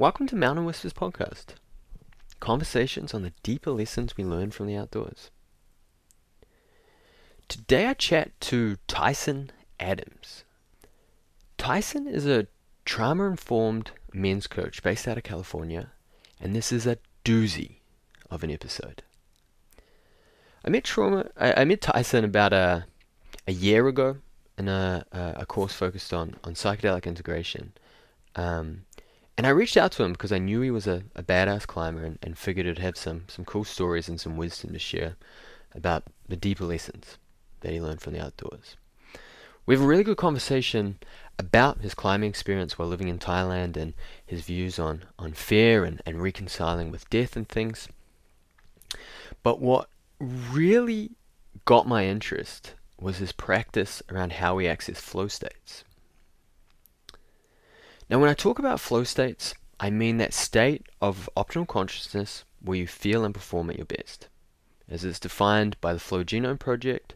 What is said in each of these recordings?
Welcome to Mountain Whispers Podcast. Conversations on the deeper lessons we learn from the outdoors. Today I chat to Tyson Adams. Tyson is a trauma informed men's coach based out of California, and this is a doozy of an episode. I met trauma. I, I met Tyson about a a year ago in a, a course focused on on psychedelic integration. Um, and I reached out to him because I knew he was a, a badass climber and, and figured he'd have some, some cool stories and some wisdom to share about the deeper lessons that he learned from the outdoors. We have a really good conversation about his climbing experience while living in Thailand and his views on, on fear and, and reconciling with death and things. But what really got my interest was his practice around how we access flow states. Now, when I talk about flow states, I mean that state of optimal consciousness where you feel and perform at your best. As it's defined by the Flow Genome Project,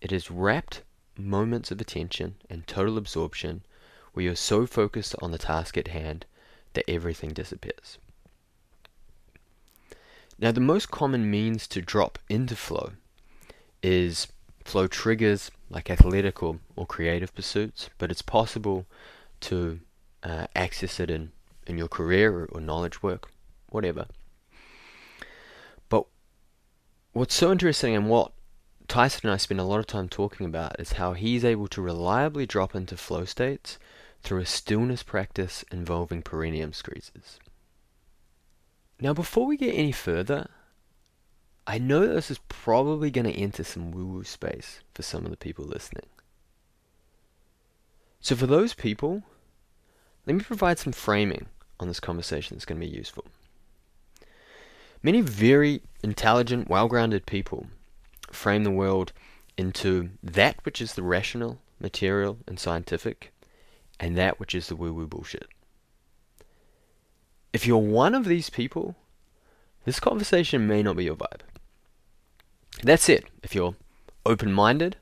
it is rapt moments of attention and total absorption where you're so focused on the task at hand that everything disappears. Now, the most common means to drop into flow is flow triggers like athletic or, or creative pursuits, but it's possible to uh, access it in, in your career or, or knowledge work, whatever. But what's so interesting and what Tyson and I spend a lot of time talking about is how he's able to reliably drop into flow states through a stillness practice involving perineum squeezes. Now, before we get any further, I know this is probably going to enter some woo woo space for some of the people listening. So, for those people let me provide some framing on this conversation that's going to be useful. Many very intelligent, well grounded people frame the world into that which is the rational, material, and scientific, and that which is the woo woo bullshit. If you're one of these people, this conversation may not be your vibe. That's it. If you're open minded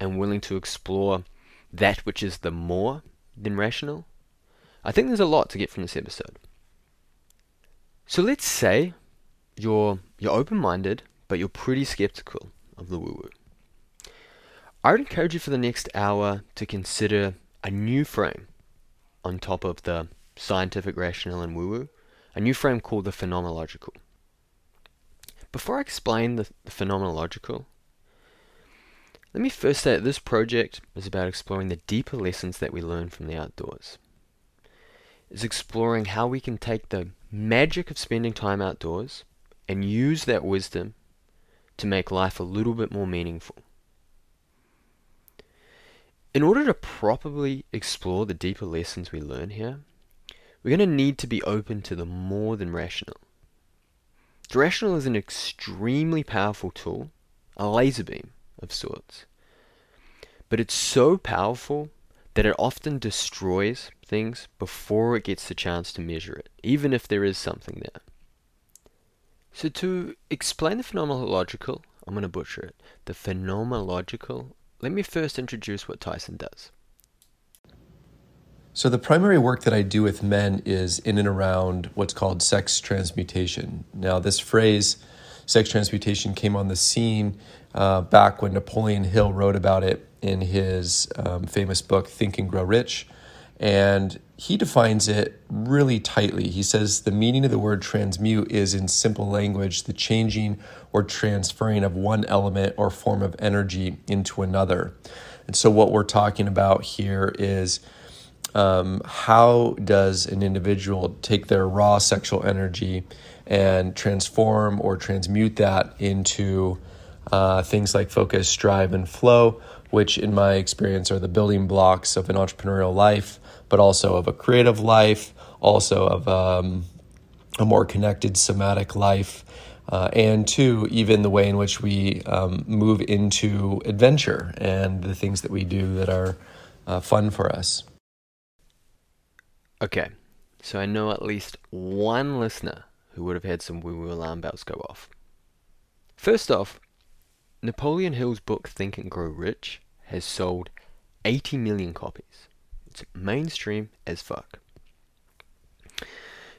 and willing to explore that which is the more than rational, I think there's a lot to get from this episode. So let's say you're you're open-minded, but you're pretty skeptical of the woo-woo. I would encourage you for the next hour to consider a new frame on top of the scientific, rational, and woo-woo, a new frame called the phenomenological. Before I explain the, the phenomenological, let me first say that this project is about exploring the deeper lessons that we learn from the outdoors is exploring how we can take the magic of spending time outdoors and use that wisdom to make life a little bit more meaningful. In order to properly explore the deeper lessons we learn here, we're going to need to be open to the more than rational. The rational is an extremely powerful tool, a laser beam of sorts. But it's so powerful that it often destroys things before it gets the chance to measure it, even if there is something there. So, to explain the phenomenological, I'm going to butcher it. The phenomenological, let me first introduce what Tyson does. So, the primary work that I do with men is in and around what's called sex transmutation. Now, this phrase, sex transmutation, came on the scene uh, back when Napoleon Hill wrote about it in his um, famous book, Think and Grow Rich. And he defines it really tightly. He says the meaning of the word transmute is, in simple language, the changing or transferring of one element or form of energy into another. And so, what we're talking about here is um, how does an individual take their raw sexual energy and transform or transmute that into uh, things like focus, drive, and flow, which, in my experience, are the building blocks of an entrepreneurial life but also of a creative life, also of um, a more connected somatic life, uh, and two, even the way in which we um, move into adventure and the things that we do that are uh, fun for us. Okay, so I know at least one listener who would have had some woo woo alarm bells go off. First off, Napoleon Hill's book Think and Grow Rich has sold 80 million copies. It's mainstream as fuck.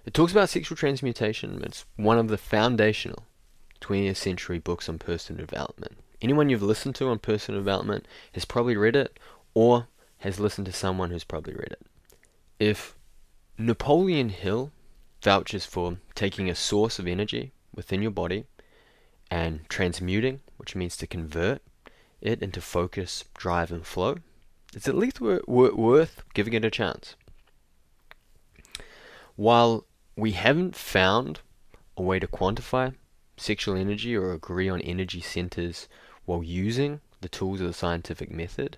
It talks about sexual transmutation. It's one of the foundational 20th century books on personal development. Anyone you've listened to on personal development has probably read it or has listened to someone who's probably read it. If Napoleon Hill vouches for taking a source of energy within your body and transmuting, which means to convert it into focus, drive, and flow, it's at least worth giving it a chance. While we haven't found a way to quantify sexual energy or agree on energy centers while using the tools of the scientific method,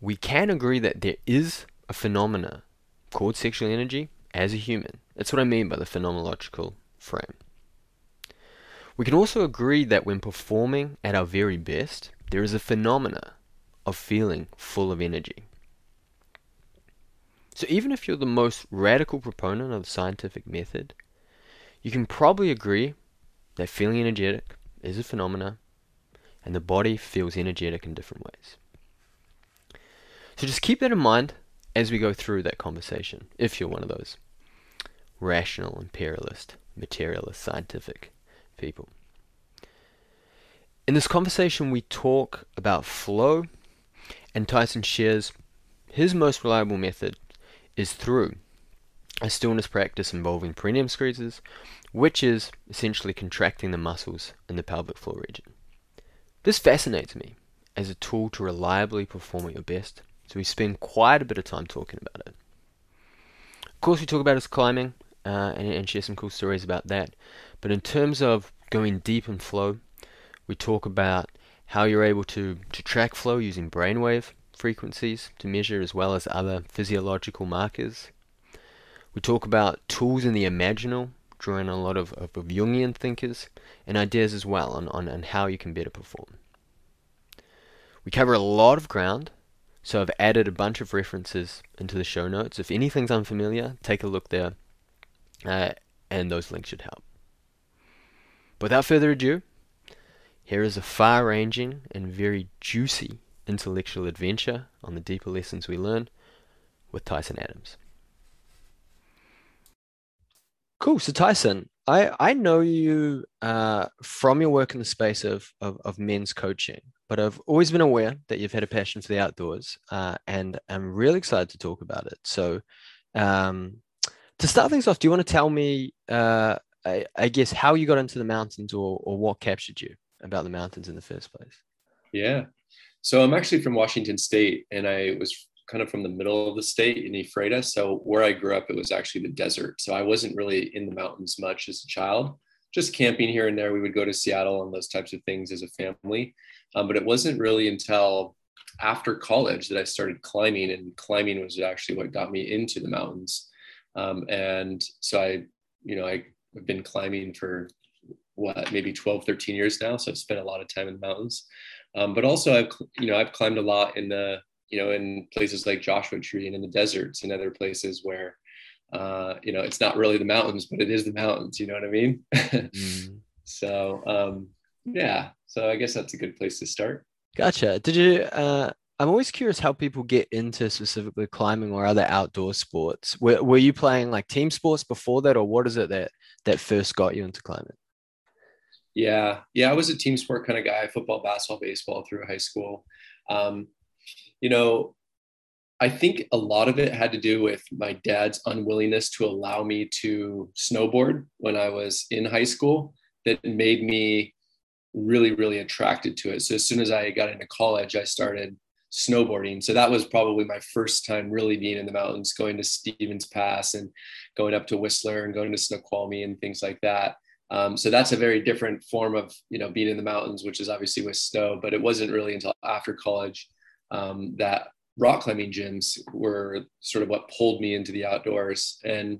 we can agree that there is a phenomena called sexual energy as a human. That's what I mean by the phenomenological frame. We can also agree that when performing at our very best, there is a phenomena of feeling full of energy. So even if you're the most radical proponent of the scientific method, you can probably agree that feeling energetic is a phenomena and the body feels energetic in different ways. So just keep that in mind as we go through that conversation, if you're one of those rational, imperialist, materialist, scientific people. In this conversation, we talk about flow, and Tyson shares his most reliable method is through a stillness practice involving perineum squeezes, which is essentially contracting the muscles in the pelvic floor region. This fascinates me as a tool to reliably perform at your best, so we spend quite a bit of time talking about it. Of course, we talk about his climbing uh, and, and share some cool stories about that, but in terms of going deep in flow, we talk about how you're able to, to track flow using brainwave frequencies to measure as well as other physiological markers. We talk about tools in the imaginal, drawing on a lot of, of, of Jungian thinkers, and ideas as well on, on, on how you can better perform. We cover a lot of ground, so I've added a bunch of references into the show notes. If anything's unfamiliar, take a look there, uh, and those links should help. Without further ado, here is a far ranging and very juicy intellectual adventure on the deeper lessons we learn with Tyson Adams. Cool. So Tyson, I, I know you uh, from your work in the space of, of, of, men's coaching, but I've always been aware that you've had a passion for the outdoors, uh, and I'm really excited to talk about it. So, um, to start things off, do you want to tell me, uh, I, I, guess, how you got into the mountains, or, or what captured you about the mountains in the first place? Yeah. So I'm actually from Washington State, and I was kind of from the middle of the state in Ephrata. So where I grew up, it was actually the desert. So I wasn't really in the mountains much as a child, just camping here and there. We would go to Seattle and those types of things as a family. Um, but it wasn't really until after college that I started climbing, and climbing was actually what got me into the mountains. Um, and so I, you know, I've been climbing for what, maybe 12, 13 years now. So I've spent a lot of time in the mountains. Um, but also I've, you know, I've climbed a lot in the you know, in places like Joshua Tree and in the deserts and other places where, uh, you know, it's not really the mountains, but it is the mountains. You know what I mean? mm. So, um, yeah. So I guess that's a good place to start. Gotcha. Did you? Uh, I'm always curious how people get into specifically climbing or other outdoor sports. Were, were you playing like team sports before that, or what is it that that first got you into climbing? Yeah, yeah, I was a team sport kind of guy: football, basketball, baseball through high school. Um, you know, I think a lot of it had to do with my dad's unwillingness to allow me to snowboard when I was in high school that made me really, really attracted to it. So as soon as I got into college, I started snowboarding. So that was probably my first time really being in the mountains, going to Stevens Pass and going up to Whistler and going to Snoqualmie and things like that. Um, so that's a very different form of, you know, being in the mountains, which is obviously with snow, but it wasn't really until after college um, that rock climbing gyms were sort of what pulled me into the outdoors. And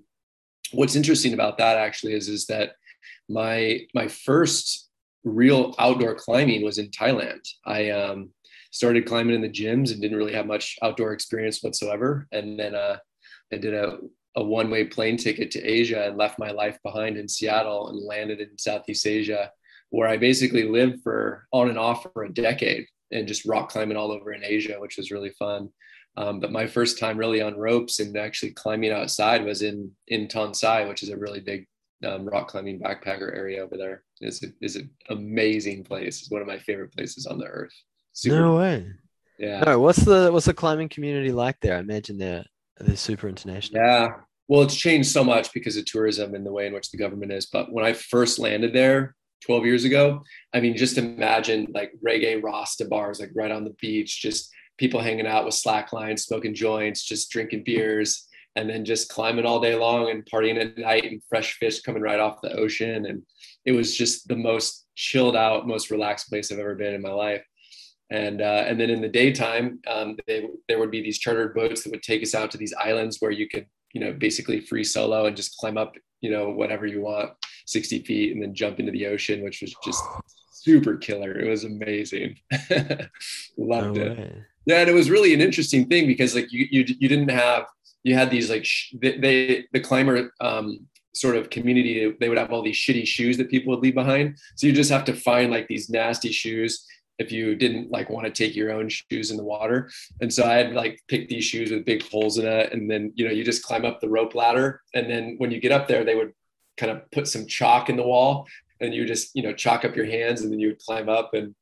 what's interesting about that actually is, is that my my first real outdoor climbing was in Thailand. I um, started climbing in the gyms and didn't really have much outdoor experience whatsoever. And then uh, I did a, a one way plane ticket to Asia and left my life behind in Seattle and landed in Southeast Asia, where I basically lived for on and off for a decade and just rock climbing all over in Asia, which was really fun. Um, but my first time really on ropes and actually climbing outside was in in Tonsai, which is a really big um, rock climbing backpacker area over there. It's, a, it's an amazing place. It's one of my favorite places on the earth. Super no way. Yeah. No, what's the what's the climbing community like there? I imagine they're they're super international. Yeah. Well, it's changed so much because of tourism and the way in which the government is. But when I first landed there 12 years ago, I mean, just imagine like reggae Rasta bars, like right on the beach, just people hanging out with slack lines, smoking joints, just drinking beers, and then just climbing all day long and partying at night and fresh fish coming right off the ocean. And it was just the most chilled out, most relaxed place I've ever been in my life. And uh, and then in the daytime, um, they, there would be these chartered boats that would take us out to these islands where you could, you know, basically free solo and just climb up, you know, whatever you want, 60 feet, and then jump into the ocean, which was just super killer. It was amazing. Loved no it. Yeah, and it was really an interesting thing because like you you you didn't have you had these like sh- they, they the climber um, sort of community they would have all these shitty shoes that people would leave behind so you just have to find like these nasty shoes if you didn't like want to take your own shoes in the water. And so i had like picked these shoes with big holes in it and then you know you just climb up the rope ladder and then when you get up there they would kind of put some chalk in the wall and you just you know chalk up your hands and then you would climb up. And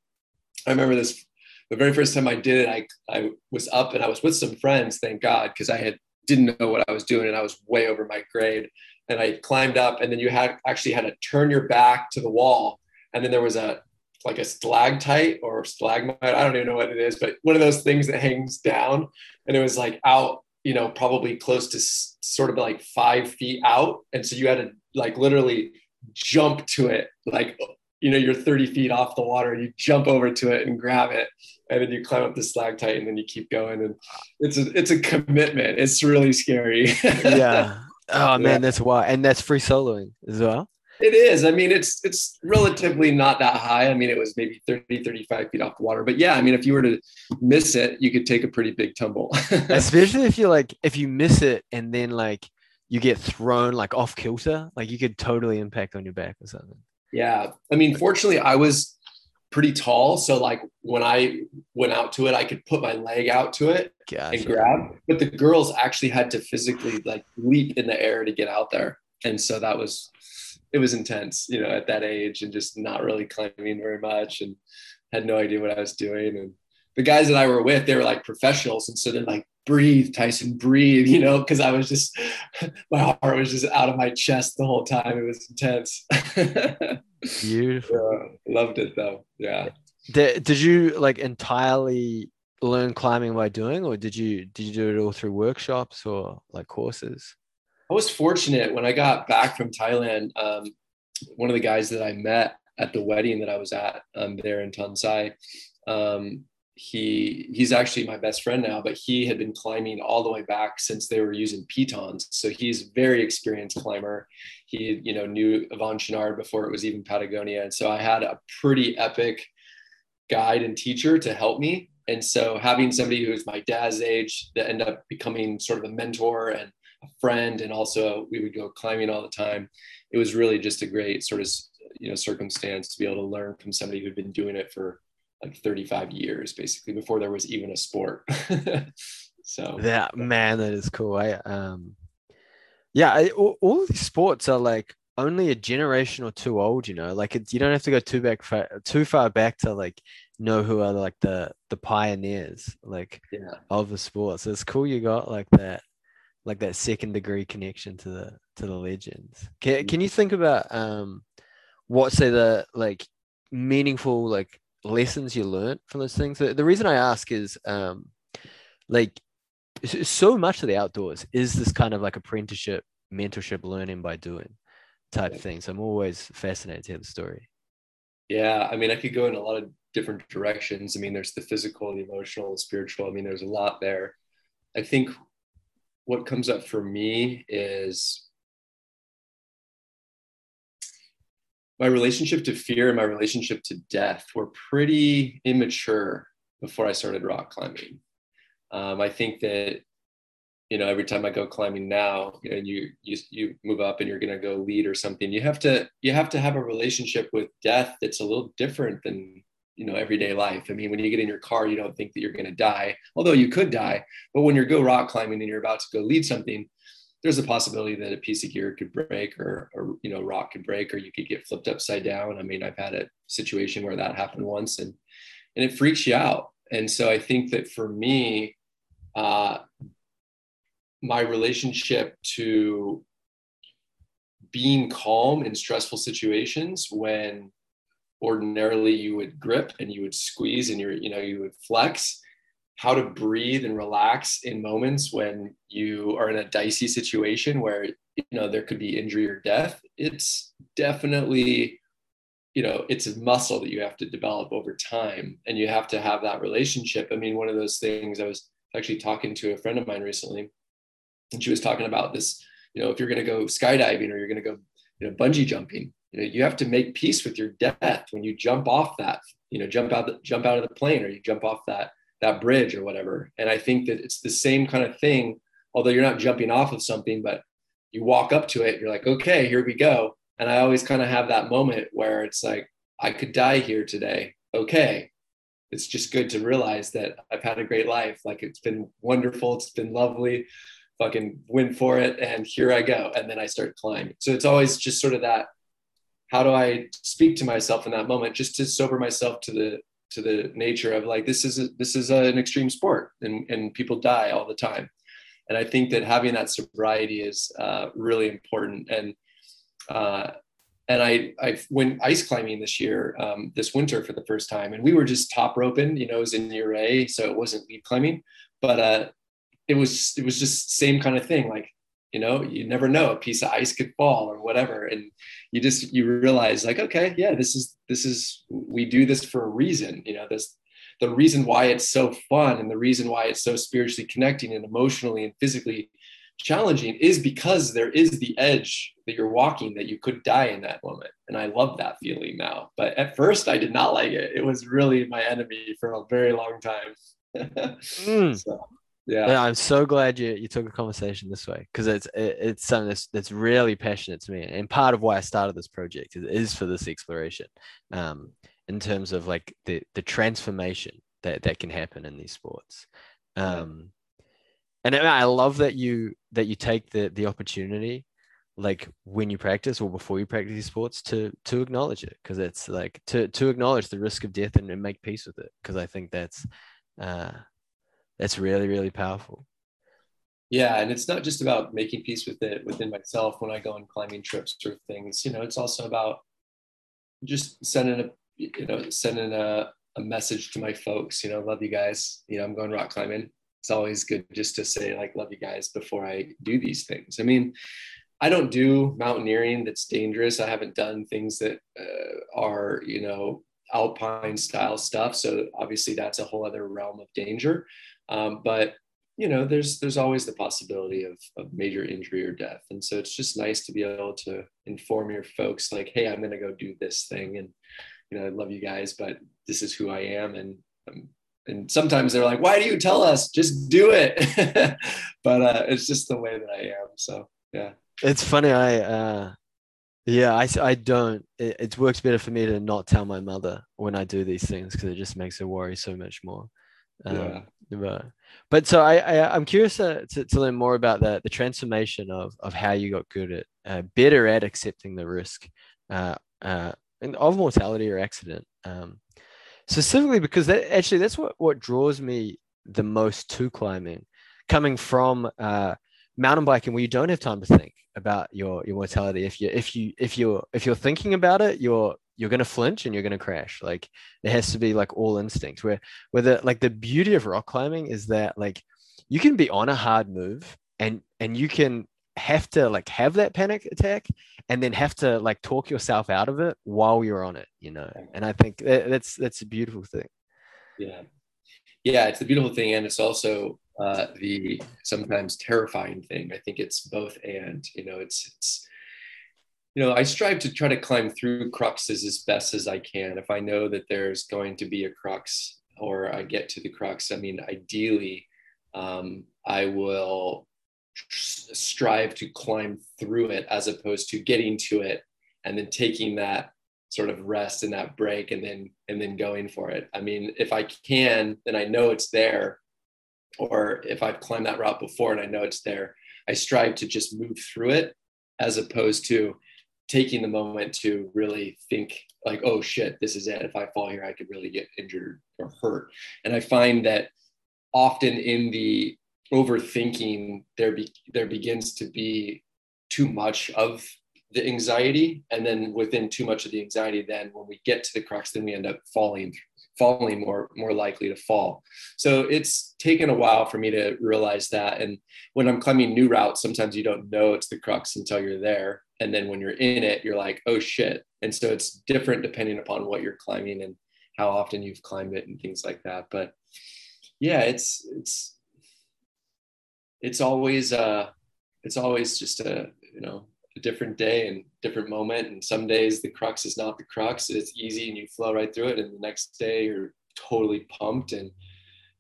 i remember this the very first time i did it i i was up and i was with some friends thank god because i had didn't know what i was doing and i was way over my grade. And I climbed up, and then you had actually had to turn your back to the wall, and then there was a like a stalactite or stalagmite. I don't even know what it is, but one of those things that hangs down, and it was like out, you know, probably close to s- sort of like five feet out, and so you had to like literally jump to it, like you know you're 30 feet off the water you jump over to it and grab it. And then you climb up the stalactite and then you keep going. And it's a it's a commitment. It's really scary. Yeah. Oh man, that's why, and that's free soloing as well. It is. I mean, it's it's relatively not that high. I mean, it was maybe 30, 35 feet off the water. But yeah, I mean, if you were to miss it, you could take a pretty big tumble. Especially if you like if you miss it and then like you get thrown like off kilter, like you could totally impact on your back or something. Yeah. I mean, fortunately, I was pretty tall. So like when I went out to it, I could put my leg out to it gotcha. and grab. But the girls actually had to physically like leap in the air to get out there. And so that was it was intense, you know, at that age and just not really climbing very much and had no idea what I was doing. And the guys that I were with, they were like professionals. And so they're like, breathe, Tyson, breathe, you know, because I was just, my heart was just out of my chest the whole time. It was intense. Beautiful. Yeah, loved it though. Yeah. Did, did you like entirely learn climbing by doing, or did you did you do it all through workshops or like courses? I was fortunate when I got back from Thailand. Um, one of the guys that I met at the wedding that I was at um, there in Tonsai, um, he he's actually my best friend now, but he had been climbing all the way back since they were using pitons. So he's very experienced climber. He you know knew Yvon Chouinard before it was even Patagonia, and so I had a pretty epic guide and teacher to help me. And so having somebody who's my dad's age that end up becoming sort of a mentor and a friend, and also we would go climbing all the time. It was really just a great sort of you know circumstance to be able to learn from somebody who'd been doing it for like 35 years basically before there was even a sport so that man that is cool i um yeah I, all, all these sports are like only a generation or two old you know like it, you don't have to go too back far, too far back to like know who are like the the pioneers like yeah. of the sports so it's cool you got like that like that second degree connection to the to the legends can, can you think about um what say the like meaningful like lessons you learned from those things. The, the reason I ask is um, like so much of the outdoors is this kind of like apprenticeship, mentorship, learning by doing type thing. So I'm always fascinated to hear the story. Yeah, I mean, I could go in a lot of different directions. I mean, there's the physical, the emotional, the spiritual. I mean, there's a lot there. I think what comes up for me is my relationship to fear and my relationship to death were pretty immature before I started rock climbing. Um, I think that you know every time I go climbing now, and you you you move up and you're going to go lead or something, you have to you have to have a relationship with death that's a little different than you know everyday life. I mean when you get in your car you don't think that you're going to die although you could die but when you go rock climbing and you're about to go lead something there's a possibility that a piece of gear could break or, or you know rock could break or you could get flipped upside down. I mean i've had a situation where that happened once and and it freaks you out. And so i think that for me uh, my relationship to being calm in stressful situations when ordinarily you would grip and you would squeeze and you're you know you would flex. How to breathe and relax in moments when you are in a dicey situation where you know there could be injury or death it's definitely you know it's a muscle that you have to develop over time and you have to have that relationship. I mean one of those things i was actually talking to a friend of mine recently and she was talking about this you know if you're going to go skydiving or you're going to go you know bungee jumping you know you have to make peace with your death when you jump off that you know jump out the, jump out of the plane or you jump off that that bridge or whatever. And i think that it's the same kind of thing although you're not jumping off of something but you walk up to it you're like okay here we go. And i always kind of have that moment where it's like i could die here today. Okay. It's just good to realize that i've had a great life. Like it's been wonderful. It's been lovely. Fucking went for it and here i go. And then i start climbing. So it's always just sort of that how do I speak to myself in that moment just to sober myself to the to the nature of like this is a, this is a, an extreme sport and and people die all the time. And I think that having that sobriety is uh, really important. And uh, and I I went ice climbing this year um, this winter for the first time and we were just top roping you know it was in year A so it wasn't lead climbing. But uh, it was it was just same kind of thing like you know you never know a piece of ice could fall or whatever. And you just you realize like okay yeah this is this is we do this for a reason you know this the reason why it's so fun and the reason why it's so spiritually connecting and emotionally and physically challenging is because there is the edge that you're walking that you could die in that moment. And i love that feeling now. But at first i did not like it. It was really my enemy for a very long time. Mm. so yeah. i'm so glad you, you took a conversation this way because it's it, it's something that's, that's really passionate to me and part of why i started this project is, is for this exploration um, in terms of like the the transformation that that can happen in these sports um, and i love that you that you take the the opportunity like when you practice or before you practice these sports to to acknowledge it because it's like to to acknowledge the risk of death and, and make peace with it because i think that's uh that's really really powerful. Yeah and it's not just about making peace with it within myself when i go on climbing trips or things you know it's also about just sending a you know sending a, a message to my folks you know love you guys. You know i'm going rock climbing. It's always good just to say like love you guys before i do these things. I mean i don't do mountaineering that's dangerous. I haven't done things that uh, are you know alpine style stuff. So obviously that's a whole other realm of danger um, but you know, there's there's always the possibility of, of major injury or death, and so it's just nice to be able to inform your folks, like, hey, I'm going to go do this thing, and you know, I love you guys, but this is who I am, and um, and sometimes they're like, why do you tell us? Just do it. but uh, it's just the way that I am. So yeah. It's funny. I uh, yeah, I, I don't. It, it works better for me to not tell my mother when I do these things because it just makes her worry so much more. Um, yeah. But, but so I, I am curious to, to, to, learn more about the the transformation of of how you got good at uh, better at accepting the risk uh, uh, of mortality or accident. Um, specifically because that actually that's what what draws me the most to climbing, coming from uh, mountain biking where you don't have time to think about your your mortality. If you if you if you're if you're thinking about it, you're you're going to flinch and you're going to crash. Like it has to be like all instinct where where the like the beauty of rock climbing is that like you can be on a hard move and and you can have to like have that panic attack and then have to like talk yourself out of it while you're on it you know? And i think that, that's that's a beautiful thing. Yeah. Yeah it's a beautiful thing and it's also uh, the sometimes terrifying thing. I think it's both and you know it's it's you know, I strive to try to climb through cruxes as best as I can. If I know that there's going to be a crux or I get to the crux, I mean, ideally, um, I will strive to climb through it as opposed to getting to it and then taking that sort of rest and that break and then and then going for it. I mean, if I can, then I know it's there. Or if I've climbed that route before and I know it's there, I strive to just move through it as opposed to taking the moment to really think like, oh shit, this is it. If I fall here, I could really get injured or hurt. And I find that often in the overthinking, there be there begins to be too much of the anxiety and then within too much of the anxiety then when we get to the crux then we end up falling falling more more likely to fall so it's taken a while for me to realize that and when i'm climbing new routes sometimes you don't know it's the crux until you're there and then when you're in it you're like oh shit and so it's different depending upon what you're climbing and how often you've climbed it and things like that but yeah it's it's it's always uh it's always just a you know a different day and different moment. And some days the crux is not the crux. It's easy and you flow right through it. And the next day you're totally pumped and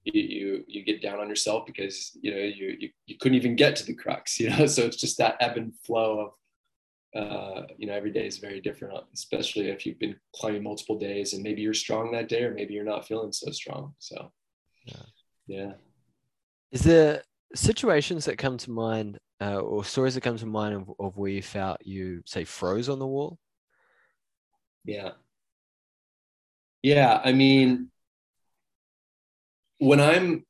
you you, you get down on yourself because you know you, you you couldn't even get to the crux. You know, so it's just that ebb and flow of uh, you know, every day is very different, especially if you've been climbing multiple days and maybe you're strong that day or maybe you're not feeling so strong. So, yeah. yeah. Is there situations that come to mind uh, or stories that come to mind of, of where you felt you say froze on the wall? Yeah. Yeah. I mean, when I'm,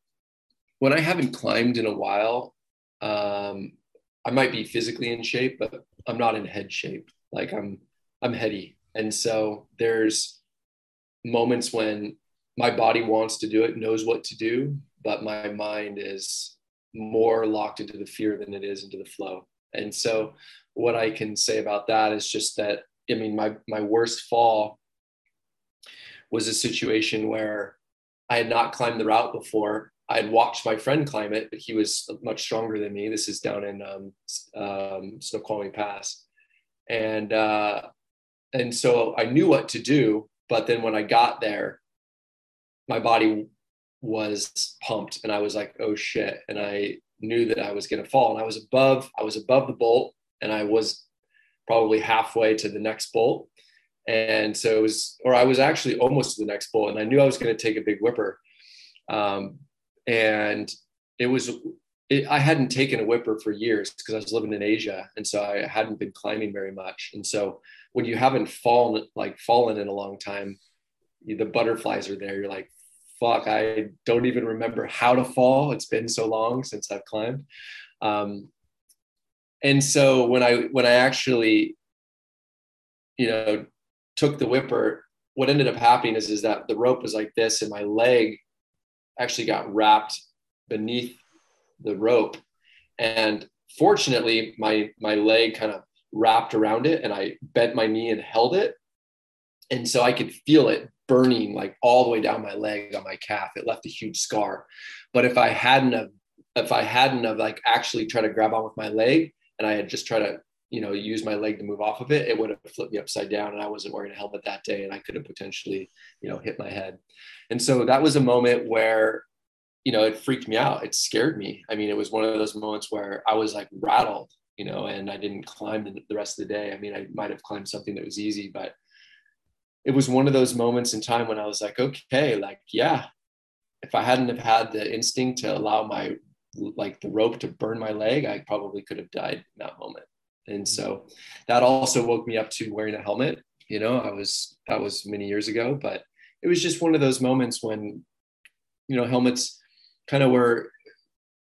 when I haven't climbed in a while, um, I might be physically in shape, but I'm not in head shape. Like I'm, I'm heady. And so there's moments when my body wants to do it, knows what to do, but my mind is more locked into the fear than it is into the flow. And so what I can say about that is just that I mean my my worst fall was a situation where I had not climbed the route before. I had watched my friend climb it, but he was much stronger than me. This is down in um, um, Snoqualmie Pass, and uh, and so I knew what to do. But then when I got there, my body was pumped and I was like, oh shit. And I knew that I was going to fall and I was above, I was above the bolt and I was probably halfway to the next bolt. And so it was, or I was actually almost to the next bolt and I knew I was going to take a big whipper. Um, and it was, it, I hadn't taken a whipper for years because I was living in Asia. And so I hadn't been climbing very much. And so when you haven't fallen, like fallen in a long time, the butterflies are there. You're like, fuck, I don't even remember how to fall. It's been so long since I've climbed. Um, and so when I when I actually, you know, took the whipper, what ended up happening is is that the rope was like this, and my leg actually got wrapped beneath the rope, and fortunately, my my leg kind of wrapped around it, and I bent my knee and held it, and so I could feel it burning like all the way down my leg on my calf. It left a huge scar. But if I hadn't have, if I hadn't have like actually tried to grab on with my leg and I had just tried to, you know, use my leg to move off of it, it would have flipped me upside down and I wasn't wearing a helmet that day and I could have potentially, you know, hit my head. And so that was a moment where, you know, it freaked me out. It scared me. I mean, it was one of those moments where I was like rattled, you know, and I didn't climb the rest of the day. I mean, I might have climbed something that was easy, but it was one of those moments in time when I was like, okay, like, yeah, if I hadn't have had the instinct to allow my, like the rope to burn my leg, I probably could have died in that moment. And so that also woke me up to wearing a helmet. You know, I was, that was many years ago, but it was just one of those moments when, you know, helmets kind of were,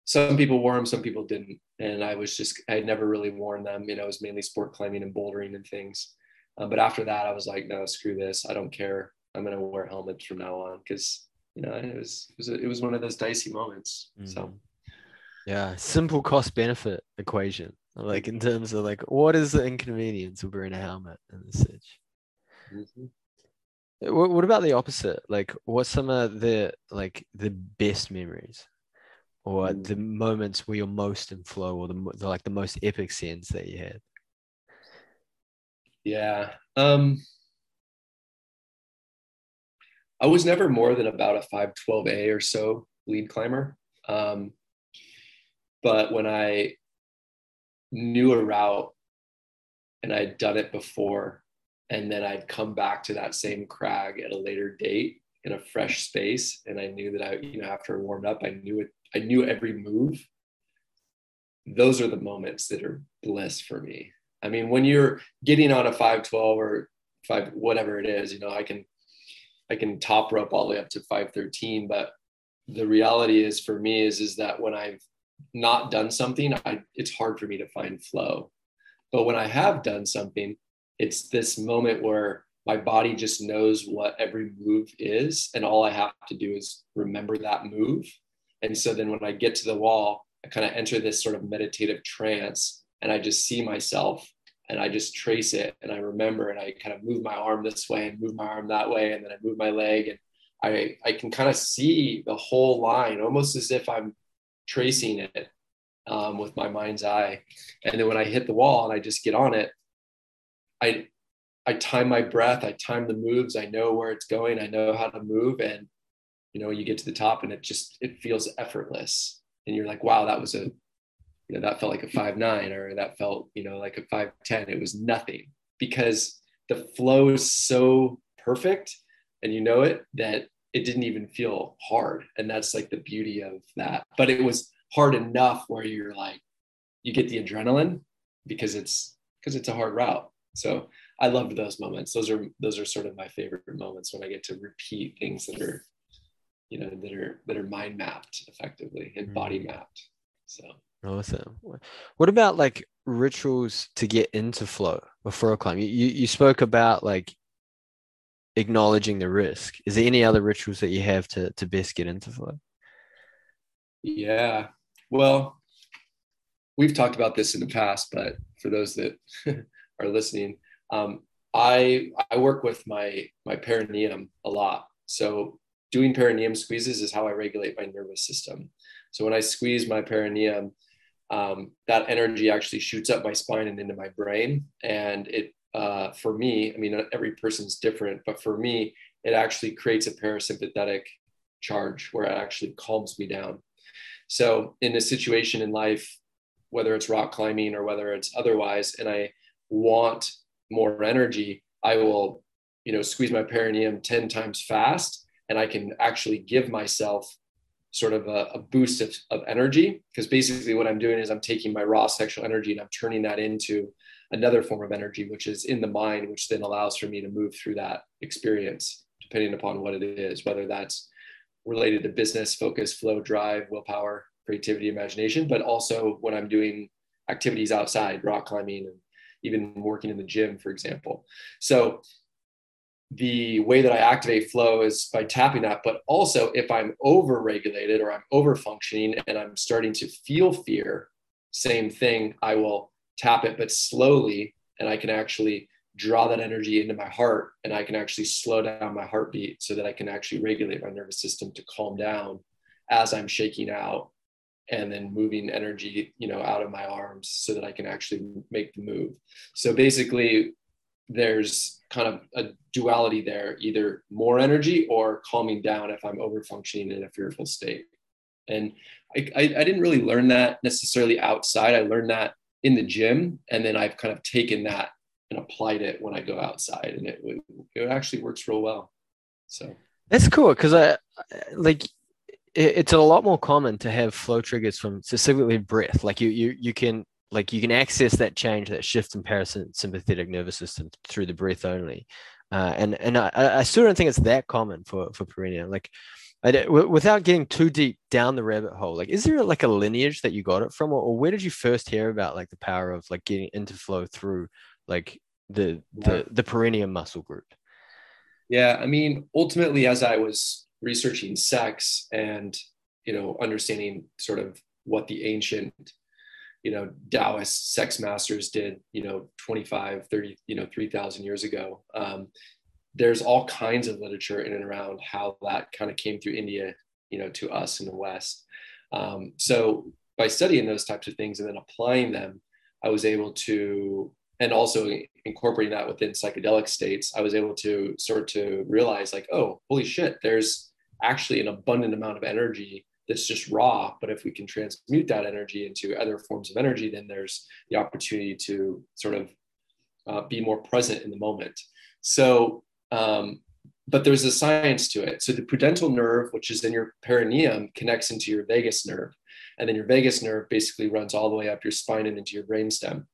some people wore them, some people didn't. And I was just, I had never really worn them. You know, it was mainly sport climbing and bouldering and things. Uh, but after that, I was like, no, screw this. I don't care. I'm gonna wear helmets from now on because you know it was it was, a, it was one of those dicey moments. Mm. So yeah, simple cost benefit equation. Like in terms of like what is the inconvenience of wearing a helmet and such. Mm-hmm. What, what about the opposite? Like, what's some of the like the best memories, or mm. the moments where you're most in flow, or the, the like the most epic scenes that you had? Yeah. Um, I was never more than about a 512A or so lead climber. Um, but when I knew a route and I'd done it before, and then I'd come back to that same crag at a later date in a fresh space. And I knew that I, you know, after I warmed up, I knew it, I knew every move. Those are the moments that are bliss for me. I mean, when you're getting on a 512 or five, whatever it is, you know, I can, I can top rope all the way up to 513, but the reality is for me is, is that when I've not done something, I, it's hard for me to find flow. But when I have done something, it's this moment where my body just knows what every move is and all i have to do is remember that move and so then when i get to the wall i kind of enter this sort of meditative trance and i just see myself and i just trace it and i remember and i kind of move my arm this way and move my arm that way and then i move my leg and i i can kind of see the whole line almost as if i'm tracing it um, with my mind's eye and then when i hit the wall and i just get on it I I time my breath, I time the moves, I know where it's going, I know how to move, and you know, you get to the top and it just it feels effortless. And you're like, wow, that was a you know, that felt like a five nine or that felt, you know, like a five ten. It was nothing because the flow is so perfect and you know it that it didn't even feel hard. And that's like the beauty of that. But it was hard enough where you're like, you get the adrenaline because it's because it's a hard route so I loved those moments. Those are those are sort of my favorite moments when I get to repeat things that are, you know, that are that are mind mapped effectively and mm-hmm. body mapped. So awesome. What about like rituals to get into flow before a climb? You you spoke about like acknowledging the risk. Is there any other rituals that you have to to best get into flow? Yeah. Well, we've talked about this in the past, but for those that are listening, um, I I work with my my perineum a lot. So doing perineum squeezes is how I regulate my nervous system. So when I squeeze my perineum, um, that energy actually shoots up my spine and into my brain, and it uh, for me, I mean every person's different, but for me, it actually creates a parasympathetic charge where it actually calms me down. So in a situation in life, whether it's rock climbing or whether it's otherwise, and I want more energy, I will, you know, squeeze my perineum 10 times fast and I can actually give myself sort of a, a boost of, of energy. Because basically what I'm doing is I'm taking my raw sexual energy and I'm turning that into another form of energy, which is in the mind, which then allows for me to move through that experience, depending upon what it is, whether that's related to business, focus, flow, drive, willpower, creativity, imagination, but also when I'm doing activities outside, rock climbing and even working in the gym, for example. So the way that I activate flow is by tapping that. But also, if I'm over regulated or I'm over functioning and I'm starting to feel fear, same thing, I will tap it, but slowly. And I can actually draw that energy into my heart and I can actually slow down my heartbeat so that I can actually regulate my nervous system to calm down as I'm shaking out and then moving energy you know out of my arms so that i can actually make the move so basically there's kind of a duality there either more energy or calming down if i'm over functioning in a fearful state and I, I, I didn't really learn that necessarily outside i learned that in the gym and then i've kind of taken that and applied it when i go outside and it, it actually works real well so that's cool because i like it's a lot more common to have flow triggers from specifically breath. Like you, you, you can like you can access that change, that shift in parasympathetic nervous system through the breath only. Uh, and and I, I still don't think it's that common for for perineum. Like, I, without getting too deep down the rabbit hole, like, is there like a lineage that you got it from, or, or where did you first hear about like the power of like getting into flow through like the the the perineum muscle group? Yeah, I mean, ultimately, as I was researching sex and you know understanding sort of what the ancient you know taoist sex masters did you know 25 30 you know 3000 years ago um, there's all kinds of literature in and around how that kind of came through india you know to us in the west um, so by studying those types of things and then applying them i was able to and also incorporating that within psychedelic states i was able to sort to realize like oh holy shit there's actually an abundant amount of energy that's just raw. But if we can transmute that energy into other forms of energy, then there's the opportunity to sort of uh, be more present in the moment. So, um, but there's a science to it. So the pudendal nerve, which is in your perineum, connects into your vagus nerve. And then your vagus nerve basically runs all the way up your spine and into your brainstem.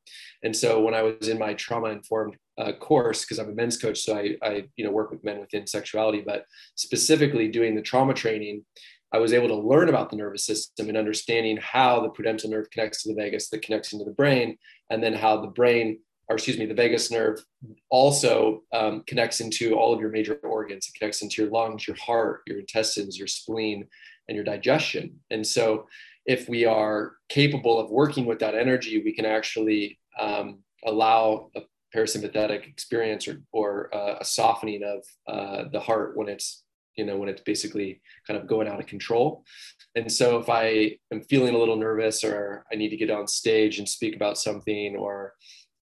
And so when I was in my trauma informed uh, course, because I'm a men's coach, so I, I, you know, work with men within sexuality, but specifically doing the trauma training, I was able to learn about the nervous system and understanding how the pudendal nerve connects to the vagus that connects into the brain, and then how the brain, or excuse me, the vagus nerve also um, connects into all of your major organs. It connects into your lungs, your heart, your intestines, your spleen, and your digestion. And so, if we are capable of working with that energy, we can actually um, allow a parasympathetic experience or, or uh, a softening of uh, the heart when it's you know when it's basically kind of going out of control and so if i am feeling a little nervous or i need to get on stage and speak about something or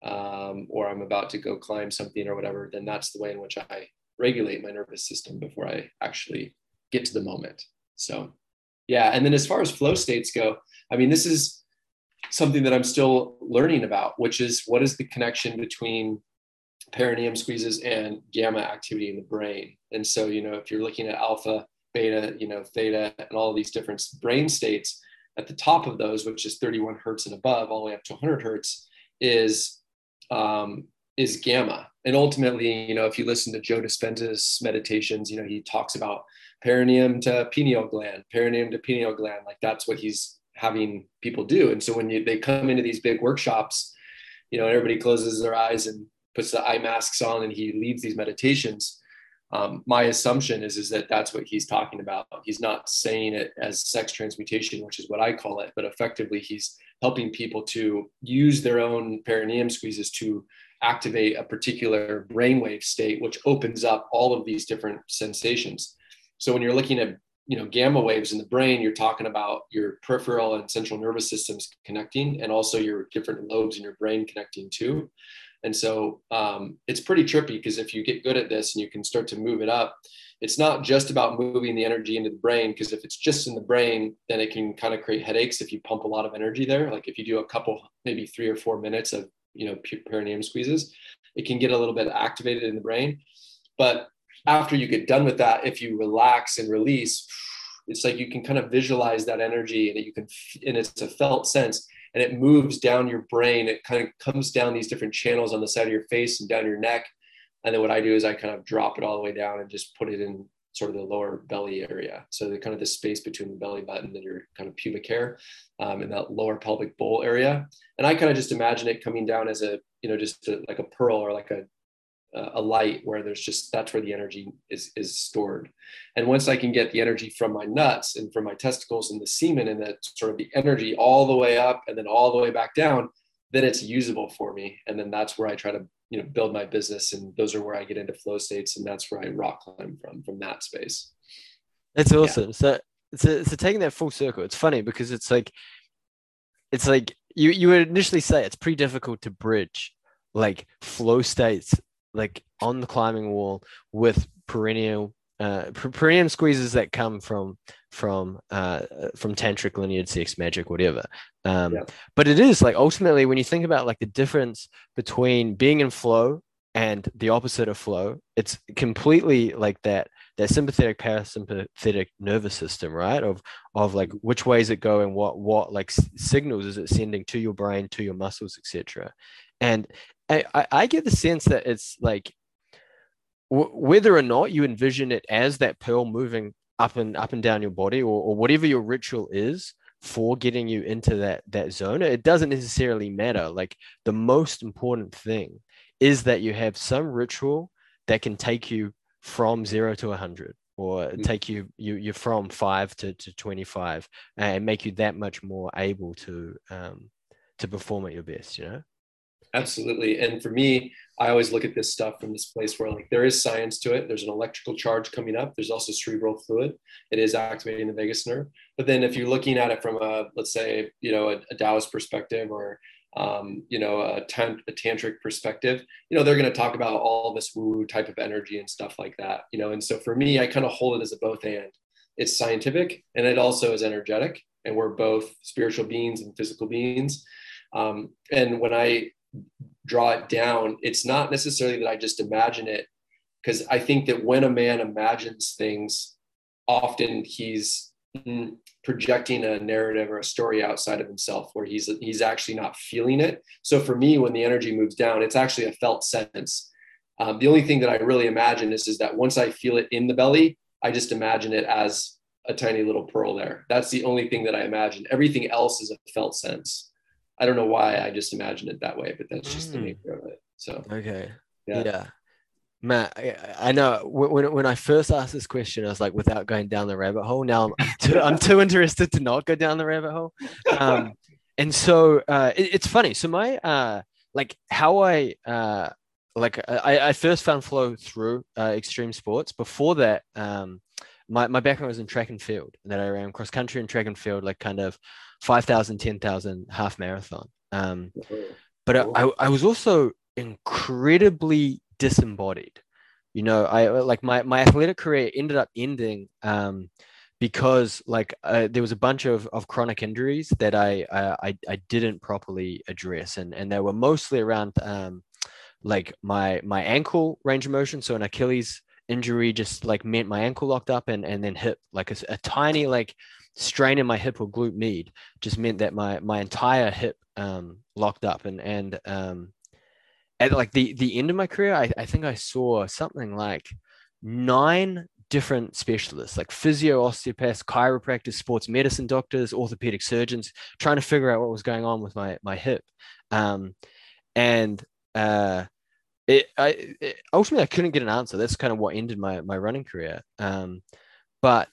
um, or i'm about to go climb something or whatever then that's the way in which i regulate my nervous system before i actually get to the moment so yeah and then as far as flow states go i mean this is something that i'm still learning about which is what is the connection between perineum squeezes and gamma activity in the brain. And so, you know, if you're looking at alpha, beta, you know, theta, and all these different brain states, at the top of those, which is 31 hertz and above, all the way up to 100 hertz, is um, is gamma. And ultimately, you know, if you listen to Joe Dispenza's meditations, you know, he talks about perineum to pineal gland, perineum to pineal gland. Like that's what he's having people do. And so when you, they come into these big workshops, you know, everybody closes their eyes and puts the eye masks on and he leads these meditations um, my assumption is is that that's what he's talking about. He's not saying it as sex transmutation which is what i call it but effectively he's helping people to use their own perineum squeezes to activate a particular brainwave state which opens up all of these different sensations. So when you're looking at you know gamma waves in the brain you're talking about your peripheral and central nervous systems connecting and also your different lobes in your brain connecting too and so um, it's pretty trippy because if you get good at this and you can start to move it up, it's not just about moving the energy into the brain. Because if it's just in the brain, then it can kind of create headaches if you pump a lot of energy there. Like if you do a couple, maybe three or four minutes of you know perineum squeezes, it can get a little bit activated in the brain. But after you get done with that, if you relax and release, it's like you can kind of visualize that energy and you can, and it's a felt sense and it moves down your brain. It kind of comes down these different channels on the side of your face and down your neck. And then what I do is I kind of drop it all the way down and just put it in sort of the lower belly area. So the kind of the space between the belly button and your kind of pubic hair um, in that lower pelvic bowl area. And I kind of just imagine it coming down as a, you know, just a, like a pearl or like a a light where there's just that's where the energy is is stored. And once i can get the energy from my nuts and from my testicles and the semen and that sort of the energy all the way up and then all the way back down then it's usable for me. And then that's where i try to you know build my business. And those are where i get into flow states. And that's where i rock climb from from that space. That's awesome. Yeah. so so, so taking that full circle. It's funny because it's like it's like you you would initially say it's pretty difficult to bridge like flow states like on the climbing wall with perineal uh, squeezes that come from from uh, from tantric lineage sex magic whatever. Um, yeah. but it is like ultimately when you think about like the difference between being in flow and the opposite of flow it's completely like that that sympathetic parasympathetic nervous system right? Of of like which way is it going? What what like signals is it sending to your brain to your muscles etc and I, I get the sense that it's like w- whether or not you envision it as that pearl moving up and up and down your body or, or whatever your ritual is for getting you into that that zone it doesn't necessarily matter like the most important thing is that you have some ritual that can take you from zero to 100 or mm. take you you you're from five to, to 25 and make you that much more able to um to perform at your best you know Absolutely. And for me, I always look at this stuff from this place where like there is science to it. There's an electrical charge coming up. There's also cerebral fluid. It is activating the vagus nerve. But then if you're looking at it from a, let's say, you know, a, a Taoist perspective or um, you know, a, tant- a, tantric perspective, you know, they're going to talk about all this woo type of energy and stuff like that, you know. And so for me, I kind of hold it as a both and. It's scientific and it also is energetic, and we're both spiritual beings and physical beings. Um, and when I draw it down, it's not necessarily that I just imagine it, because I think that when a man imagines things, often he's projecting a narrative or a story outside of himself where he's he's actually not feeling it. So for me when the energy moves down it's actually a felt sense. Um, the only thing that i really imagine is, is that once i feel it in the belly i just imagine it as a tiny little pearl there. That's the only thing that i imagine. Everything else is a felt sense i don't know why i just imagine it that way but that's just mm. the hmm. nature of it so okay yeah, yeah. Matt, I, know when, when I first asked this question, I was like, without going down the rabbit hole. Now I'm too, I'm too interested to not go down the rabbit hole. Um, and so uh, it, it's funny. So my uh, like how I uh, like I, I first found flow through uh, extreme sports. Before that, um, my, my background was in track and field, and that I ran cross country and track and field, like kind of 5,000, 10,000 half marathon. Um, but I, I was also incredibly disembodied. You know, I like my my athletic career ended up ending um, because like uh, there was a bunch of, of chronic injuries that I, I I didn't properly address, and and they were mostly around um, like my my ankle range of motion. So an Achilles injury just like meant my ankle locked up, and and then hip like a, a tiny like strain in my hip or glute med just meant that my my entire hip um, locked up, and and um, at like the the end of my career, I, I think I saw something like nine different specialists like physio, osteopaths, chiropractors, sports medicine doctors, orthopedic surgeons, trying to figure out what was going on with my my hip. Um, and uh, it, I it, ultimately I couldn't get an answer. That's kind of what ended my my running career. Um, but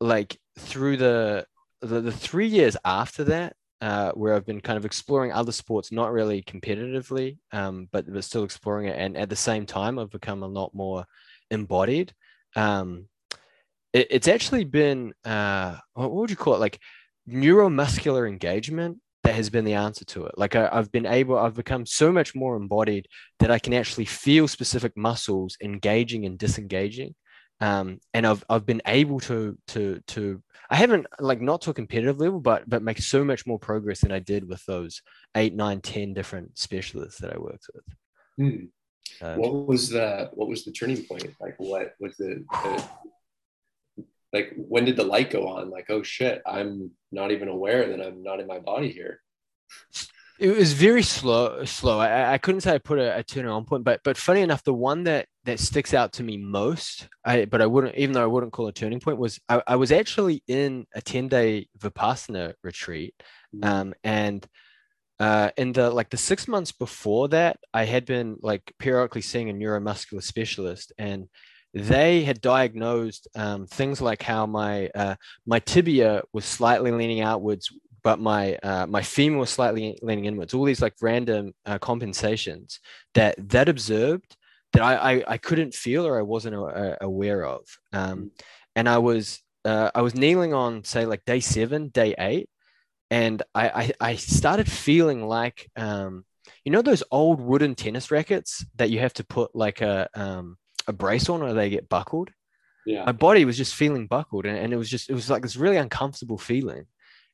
like through the, the the three years after that, uh, where I've been kind of exploring other sports, not really competitively, um, but, but still exploring it. And at the same time, I've become a lot more embodied. Um, it, it's actually been, uh, what would you call it? Like neuromuscular engagement that has been the answer to it. Like I, have been able, I've become so much more embodied that I can actually feel specific muscles engaging and disengaging. Um, and I've, I've been able to, to, to I haven't like not to a competitive level, but but make so much more progress than I did with those eight, nine, ten different specialists that I worked with. Hmm. Um, what was the what was the turning point? Like what was the, the like when did the light go on? Like oh shit, I'm not even aware that I'm not in my body here it was very slow slow i, I couldn't say i put a, a turning on point but but funny enough the one that that sticks out to me most i but i wouldn't even though i wouldn't call it a turning point was i, I was actually in a 10 day vipassana retreat mm. um and uh in the like the six months before that i had been like periodically seeing a neuromuscular specialist and they had diagnosed um, things like how my uh, my tibia was slightly leaning outwards but my uh, my femur was slightly leaning inwards. All these like random uh, compensations that that observed that I, I, I couldn't feel or I wasn't a, a, aware of. Um, and I was uh, I was kneeling on say like day seven, day eight, and I I, I started feeling like um, you know those old wooden tennis rackets that you have to put like a um, a brace on or they get buckled. Yeah. My body was just feeling buckled, and, and it was just it was like this really uncomfortable feeling.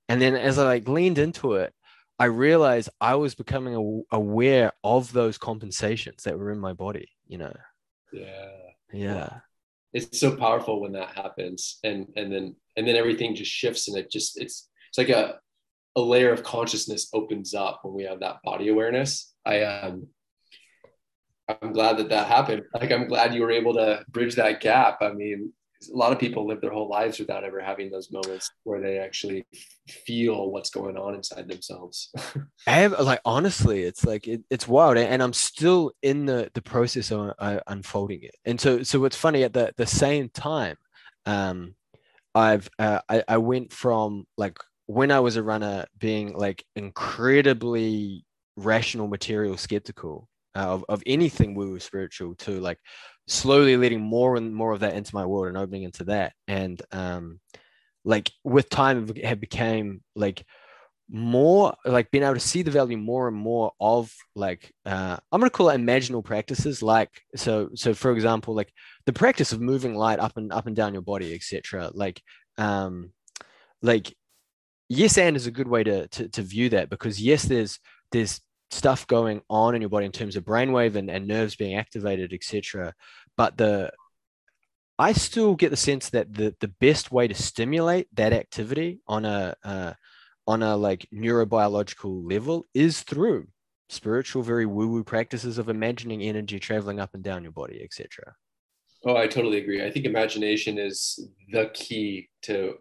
And then as I like leaned into it, I realized I was becoming aware of those compensations that were in my body, you know? Yeah. Yeah. It's so powerful when that happens. And, and then, and then everything just shifts and it just, it's, it's like a, a layer of consciousness opens up when we have that body awareness. I, um, I'm glad that that happened. Like, I'm glad you were able to bridge that gap. I mean, a lot of people live their whole lives without ever having those moments where they actually feel what's going on inside themselves. I have like honestly, it's like it, it's wild, and I'm still in the the process of uh, unfolding it. And so, so what's funny at the the same time, um, I've uh, I, I went from like when I was a runner being like incredibly rational material skeptical uh, of, of anything woo spiritual to like slowly letting more and more of that into my world and opening into that. And um like with time it have became like more like being able to see the value more and more of like uh, i'm to call it imaginal practices like so so for example like the practice of moving light up and up and down your body etc like um like yes and is a good way to, to to view that because yes there's there's stuff going on in your body in terms of brainwave and, and nerves being activated, etc. But the I still get the sense that the the best way to stimulate that activity on a uh, on a like neurobiological level is through spiritual, very woo woo practices of imagining energy traveling up and down your body, etc. Oh, I totally agree. I think imagination is the key to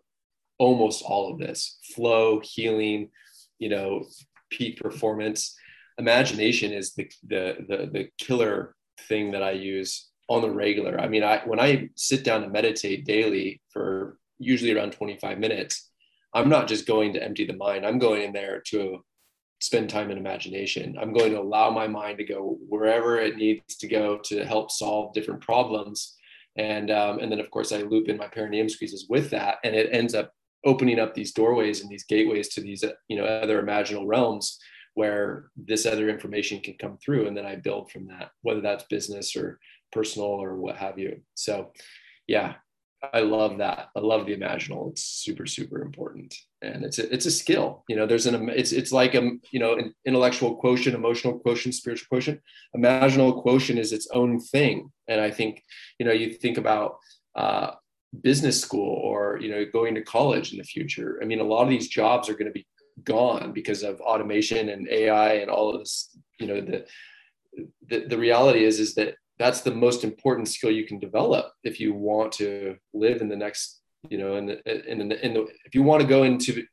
almost all of this flow, healing, you know, peak performance. Imagination is the, the, the, the killer thing that I use on the regular. I mean, I, when I sit down to meditate daily for usually around 25 minutes, I'm not just going to empty the mind. I'm going in there to spend time in imagination. I'm going to allow my mind to go wherever it needs to go to help solve different problems. And, um, and then, of course, I loop in my perineum squeezes with that. And it ends up opening up these doorways and these gateways to these, you know, other imaginal realms where this other information can come through. And then I build from that, whether that's business or personal or what have you. So, yeah, I love that. I love the imaginal. It's super, super important, and it's a, it's a skill. You know, there's an it's it's like a you know an intellectual quotient, emotional quotient, spiritual quotient. Imaginal quotient is its own thing, and I think you know you think about uh, business school or you know going to college in the future. I mean, a lot of these jobs are going to be gone because of automation and AI and all of this. You know, the the, the reality is is that that's the most important skill you can develop if you want to live in the next you know in the in the, in the if you want to go into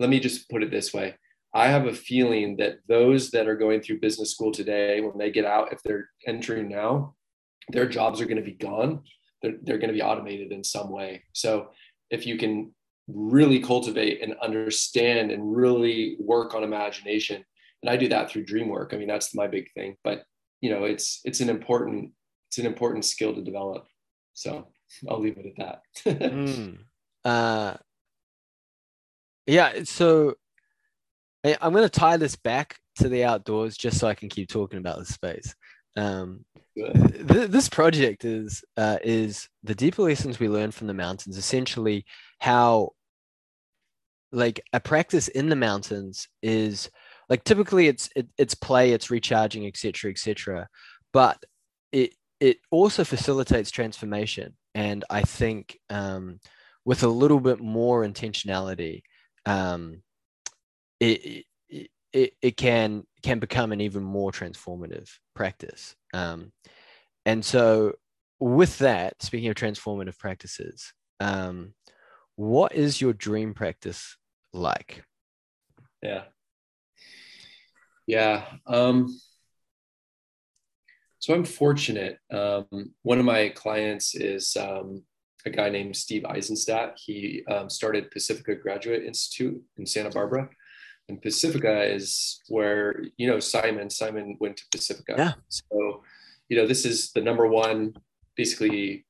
let me just put it this way i have a feeling that those that are going through business school today when they get out if they're entering now their jobs are going to be gone they're, they're going to be automated in some way so if you can really cultivate and understand and really work on imagination. And i do that through dream work. I mean that's my big thing but you know it's it's an important it's an important skill to develop. So i'll leave it at that. Mm. uh yeah so i'm going to tie this back to the outdoors just so i can keep talking about the space um th- this project is uh, is the deeper lessons we learn from the mountains essentially how like a practice in the mountains is like typically it's it, it's play it's recharging etc etc but it it also facilitates transformation. And i think um, with a little bit more intentionality um, it, it, it, it can can become an even more transformative practice um, and so with that speaking of transformative practices um, what is your dream practice like yeah yeah. Um, so I'm fortunate. Um, one of my clients is um, a guy named Steve Aizenstat. He um, started Pacifica Graduate Institute in Santa Barbara. And Pacifica is where, you know, Simon, Simon went to Pacifica. Yeah. So, you know, this is the number one, basically,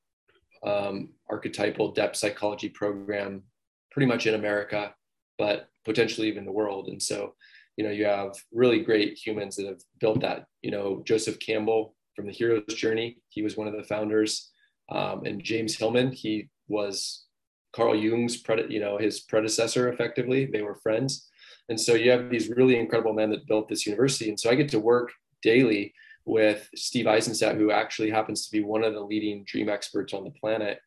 um, archetypal depth psychology program pretty much in America, but potentially even the world. And so, you know you have really great humans that have built that you know joseph campbell from the hero's journey he was one of the founders um, and james hillman he was carl jung's pred- you know his predecessor effectively they were friends and so you have these really incredible men that built this university and so i get to work daily with steve aizenstat who actually happens to be one of the leading dream experts on the planet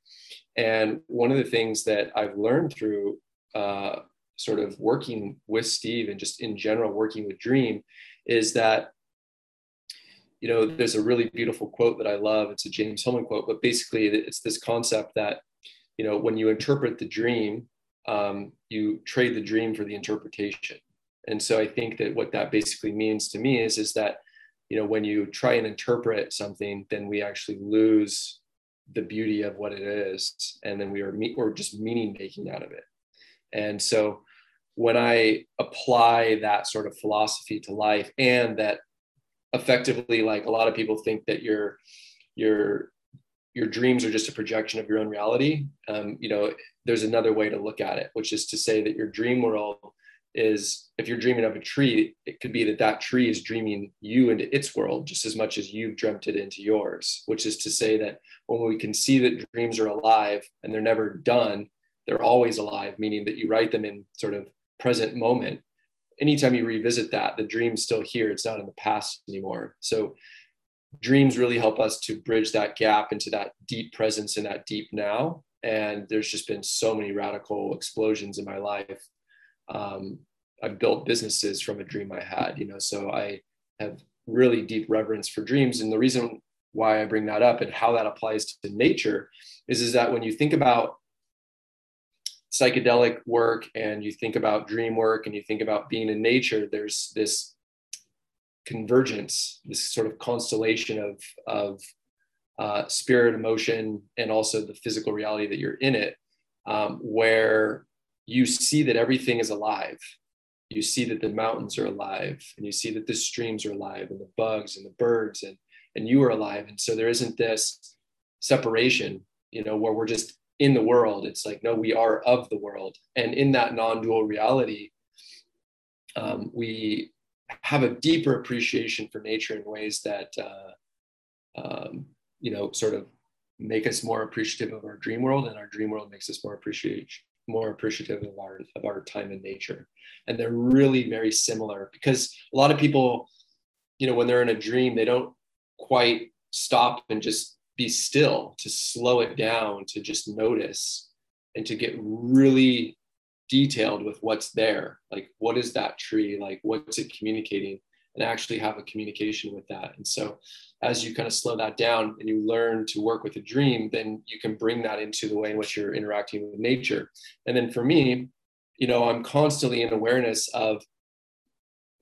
and one of the things that i've learned through uh, sort of working with Steve and just in general working with Dream is that you know there's a really beautiful quote that I love. It's a James Hillman quote, but basically it's this concept that you know when you interpret the dream, um, you trade the dream for the interpretation. And so I think that what that basically means to me is is that you know when you try and interpret something, then we actually lose the beauty of what it is, and then we are me- we're just meaning making out of it. And so when I apply that sort of philosophy to life and that effectively like a lot of people think that your your your dreams are just a projection of your own reality um, you know there's another way to look at it which is to say that your dream world is if you're dreaming of a tree it could be that that tree is dreaming you into its world just as much as you've dreamt it into yours which is to say that when we can see that dreams are alive and they're never done they're always alive meaning that you write them in sort of present moment anytime you revisit that, the dream's still here. It's not in the past anymore. So dreams really help us to bridge that gap into that deep presence and that deep now. And there's just been so many radical explosions in my life. Um, I've built businesses from a dream I had, you know, so I have really deep reverence for dreams. And the reason why I bring that up and how that applies to nature is, is that when you think about psychedelic work and you think about dream work and you think about being in nature, there's this convergence, this sort of constellation of, of uh, spirit, emotion, and also the physical reality that you're in it, um, where you see that everything is alive. You see that the mountains are alive, and you see that the streams are alive, and the bugs and the birds, and and you are alive. And so there isn't this separation, you know, where we're just in the world. It's like, no, we are of the world. And in that non dual reality, um, we have a deeper appreciation for nature in ways that, uh, um, you know, sort of make us more appreciative of our dream world, and our dream world makes us more appreciate more appreciative of our of our time in nature. And they're really very similar because a lot of people, you know, when they're in a dream, they don't quite stop and just be still, to slow it down, to just notice and to get really detailed with what's there. Like, what is that tree? Like, what's it communicating? And actually have a communication with that. And so, as you kind of slow that down and you learn to work with a dream, then you can bring that into the way in which you're interacting with nature. And then for me, you know, I'm constantly in awareness of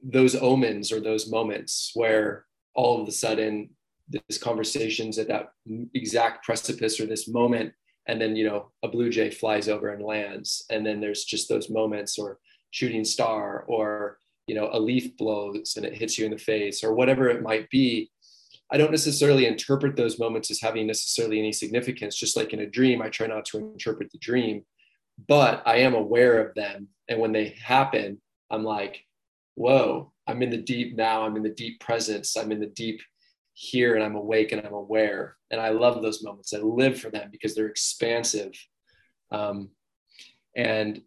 those omens or those moments where all of a sudden this conversations at that exact precipice or this moment and then you know a blue jay flies over and lands and then there's just those moments or shooting star or you know a leaf blows and it hits you in the face or whatever it might be i don't necessarily interpret those moments as having necessarily any significance just like in a dream i try not to interpret the dream but i am aware of them and when they happen i'm like whoa i'm in the deep now i'm in the deep presence i'm in the deep here and I'm awake and I'm aware. And I love those moments. I live for them because they're expansive. Um, and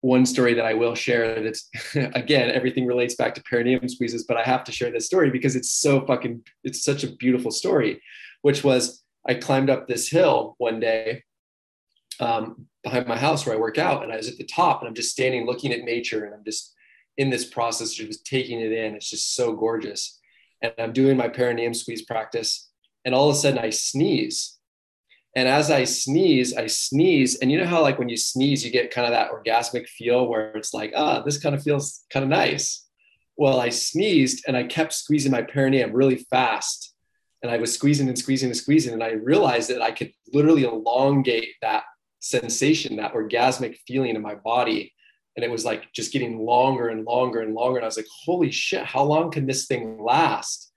one story that I will share that's again, everything relates back to perineum squeezes, but I have to share this story because it's so fucking, it's such a beautiful story, which was I climbed up this hill one day um, behind my house where I work out, and I was at the top and I'm just standing looking at nature and I'm just in this process, just taking it in. It's just so gorgeous and I'm doing my perineum squeeze practice. And all of a sudden I sneeze. And as I sneeze, I sneeze. And you know how, like, when you sneeze, you get kind of that orgasmic feel where it's like, ah, this kind of feels kind of nice. Well, I sneezed and I kept squeezing my perineum really fast. And I was squeezing and squeezing and squeezing. And I realized that I could literally elongate that sensation, that orgasmic feeling in my body and it was like just getting longer and longer and longer and i was like holy shit how long can this thing last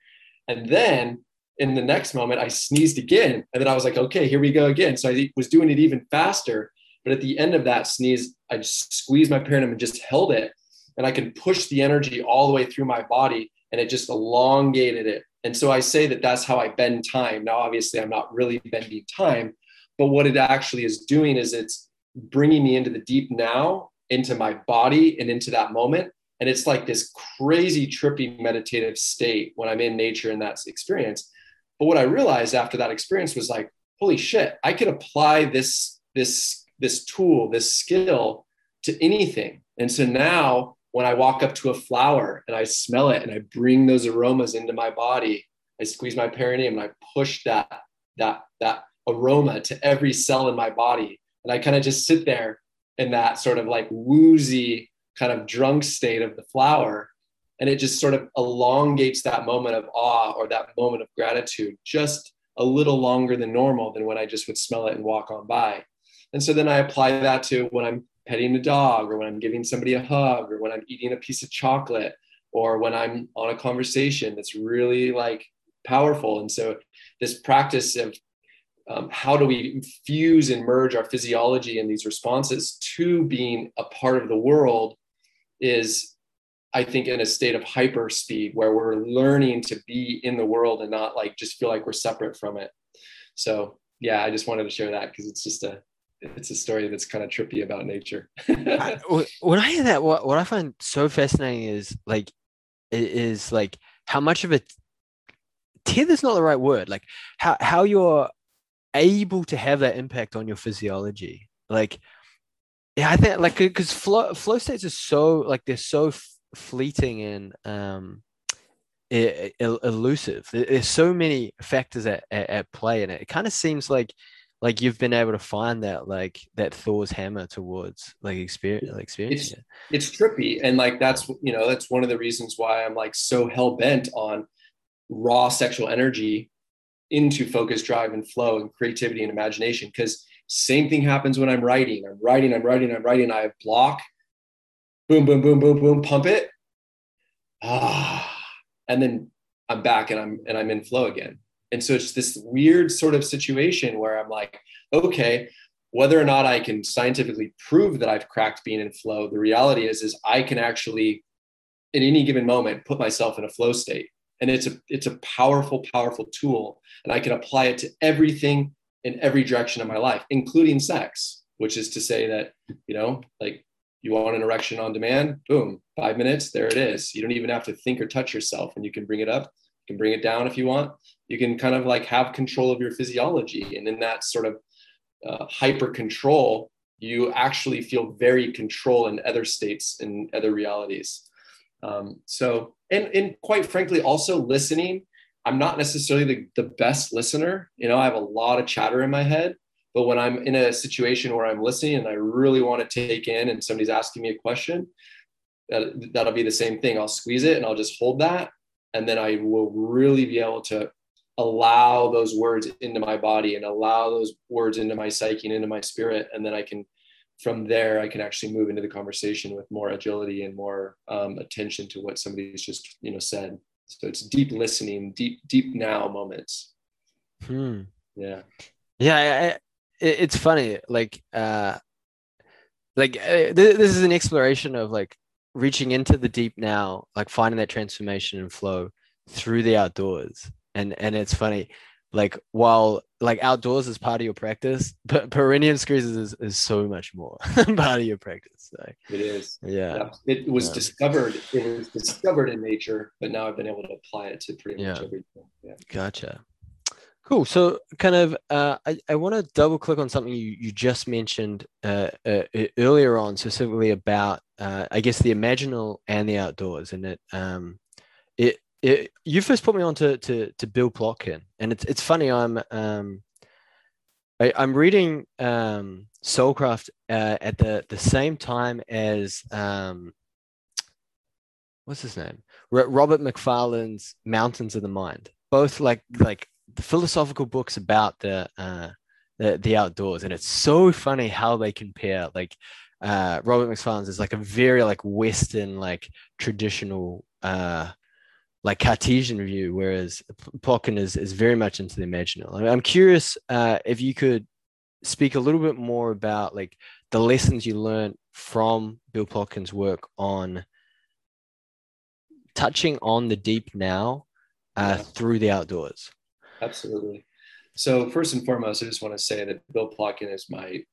and then in the next moment i sneezed again and then i was like okay here we go again so i was doing it even faster but at the end of that sneeze i just squeezed my perineum and just held it and i can push the energy all the way through my body and it just elongated it and so i say that that's how i bend time now obviously i'm not really bending time but what it actually is doing is it's bringing me into the deep now into my body and into that moment. And it's like this crazy, trippy meditative state when I'm in nature in that experience. But what I realized after that experience was like, holy shit, I could apply this, this, this tool, this skill to anything. And so now when I walk up to a flower and I smell it and I bring those aromas into my body, I squeeze my perineum and I push that, that, that aroma to every cell in my body. And I kind of just sit there in that sort of like woozy kind of drunk state of the flower and it just sort of elongates that moment of awe or that moment of gratitude just a little longer than normal than when I just would smell it and walk on by. And so then I apply that to when I'm petting a dog or when I'm giving somebody a hug or when I'm eating a piece of chocolate or when I'm on a conversation that's really like powerful. And so this practice of um, how do we fuse and merge our physiology and these responses to being a part of the world is i think in a state of hyper speed where we're learning to be in the world and not like just feel like we're separate from it so yeah i just wanted to share that because it's just a it's a story that's kind of trippy about nature. I, when I hear that, what, what I find so fascinating is like, is like how much of a tether's not the right word. Like how, how you're able to have that impact on your physiology. Like, yeah, I think like, cause flow, flow states are so like, they're so fleeting and, um, elusive. There's so many factors at, at, at play in it. It kind of seems like like you've been able to find that like that Thor's hammer towards like experience like experience. It's, it's trippy and like that's you know that's one of the reasons why I'm like so hell bent on raw sexual energy into focus, drive, and flow and creativity and imagination. Because same thing happens when I'm writing. I'm writing, I'm writing, I'm writing. I have block, boom, boom, boom, boom, boom, pump it. Ah, and then I'm back and I'm and I'm in flow again. And so it's this weird sort of situation where I'm like, okay, whether or not I can scientifically prove that I've cracked being in flow, the reality is, is I can actually, in any given moment, put myself in a flow state. And it's a it's a powerful, powerful tool. And I can apply it to everything in every direction of my life, including sex, which is to say that, you know, like you want an erection on demand, boom, five minutes, there it is. You don't even have to think or touch yourself, and you can bring it up you can bring it down if you want. You can kind of like have control of your physiology. And in that sort of uh, hyper control, you actually feel very control in other states and other realities. Um, so, and, and quite frankly, also listening. I'm not necessarily the, the best listener. You know, I have a lot of chatter in my head, but when I'm in a situation where I'm listening and I really want to take in and somebody's asking me a question, that, that'll be the same thing. I'll squeeze it and I'll just hold that. And then I will really be able to allow those words into my body and allow those words into my psyche and into my spirit. And then I can from there I can actually move into the conversation with more agility and more um, attention to what somebody's just you know said. So it's deep listening deep deep now moments. Hmm. yeah. Yeah I, it's funny like uh like uh, this is an exploration of like reaching into the deep now, like finding that transformation and flow through the outdoors. And and it's funny, like while like outdoors is part of your practice, but perineum squeezes is, is so much more part of your practice. So, it is. Yeah. yeah. It was yeah. discovered. It was discovered in nature, but now I've been able to apply it to pretty much everything. Yeah. Gotcha. Cool. So, kind of, uh, I, I want to double click on something you, you just mentioned uh, uh, earlier on, specifically about, uh, I guess, the imaginal and the outdoors. And it, um, it, it, you first put me on to, to, to Bill Plotkin, and it's it's funny. I'm um, I, am reading um, Soulcraft uh, at the the same time as um, what's his name, Robert Macfarlane's Mountains of the Mind. Both like like the philosophical books about the uh, the, the outdoors, and it's so funny how they compare. Like uh, Robert Macfarlane's is like a very like Western like traditional uh, like Cartesian view, whereas Plotkin is is very much into the imaginal. I am curious uh, if you could speak a little bit more about like the lessons you learned from Bill Plotkin's work on touching on the deep now uh, yeah. through the outdoors. Absolutely. So first and foremost, I just want to say that Bill Plotkin is my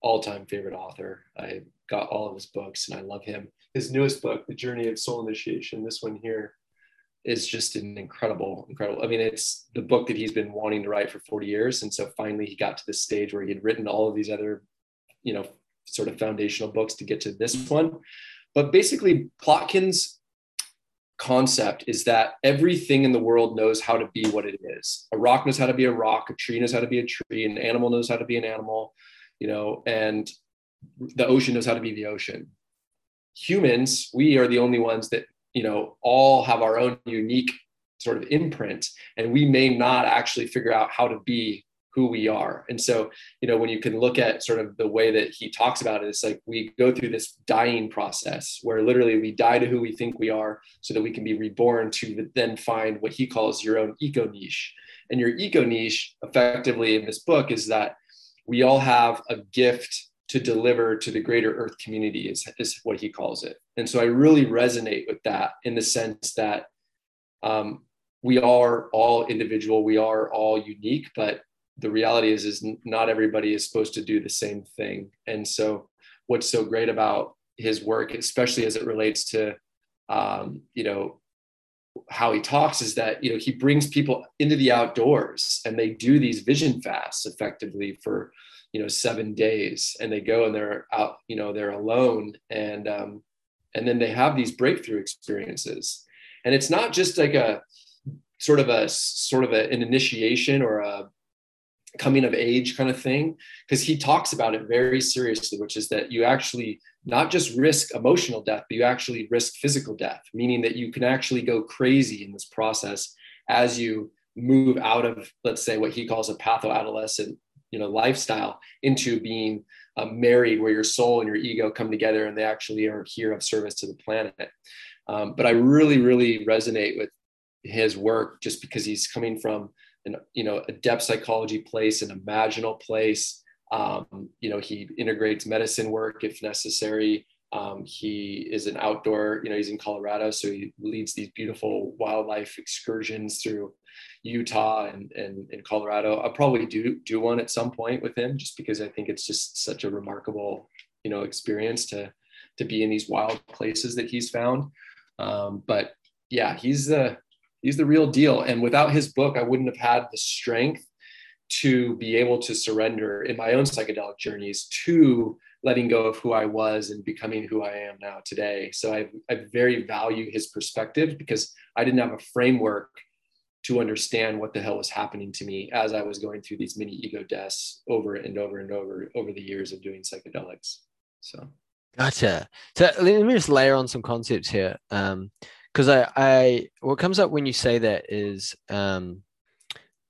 all-time favorite author. I got all of his books and I love him. His newest book, The Journey of Soul Initiation, this one here is just an incredible, incredible. I mean, it's the book that he's been wanting to write for 40 years. And so finally he got to the stage where he had written all of these other, you know, sort of foundational books to get to this one. But basically, Plotkin's concept is that everything in the world knows how to be what it is. A rock knows how to be a rock, a tree knows how to be a tree, an animal knows how to be an animal, you know, and the ocean knows how to be the ocean. Humans, we are the only ones that, you know, all have our own unique sort of imprint, and we may not actually figure out how to be who we are. And so, you know, when you can look at sort of the way that he talks about it, it's like we go through this dying process where literally we die to who we think we are so that we can be reborn to then find what he calls your own eco niche. And your eco niche, effectively in this book, is that we all have a gift to deliver to the greater earth community, is, is what he calls it. And so I really resonate with that in the sense that um, we are all individual, we are all unique, but the reality is is not everybody is supposed to do the same thing. And so what's so great about his work especially as it relates to um, you know how he talks is that you know he brings people into the outdoors and they do these vision fasts effectively for you know seven days. And they go and they're out you know they're alone and um, and then they have these breakthrough experiences. And it's not just like a sort of a sort of a, an initiation or a coming of age kind of thing because he talks about it very seriously which is that you actually not just risk emotional death but you actually risk physical death meaning that you can actually go crazy in this process as you move out of let's say what he calls a patho-adolescent you know lifestyle into being uh, married where your soul and your ego come together and they actually are here of service to the planet. Um, but i really really resonate with his work just because he's coming from an you know a depth psychology place, an imaginal place. Um, you know, he integrates medicine work if necessary. Um, he is an outdoor, you know, he's in Colorado, so he leads these beautiful wildlife excursions through Utah and, and, and Colorado. I'll probably do do one at some point with him, just because I think it's just such a remarkable, you know, experience to to be in these wild places that he's found. Um, but yeah, he's the he's the real deal. And without his book, I wouldn't have had the strength to be able to surrender in my own psychedelic journeys to letting go of who I was and becoming who I am now today. So I, I very value his perspective because I didn't have a framework to understand what the hell was happening to me as I was going through these mini ego deaths over and over and over over the years of doing psychedelics. So gotcha. So let me just layer on some concepts here. Um, because I, I what comes up when you say that is um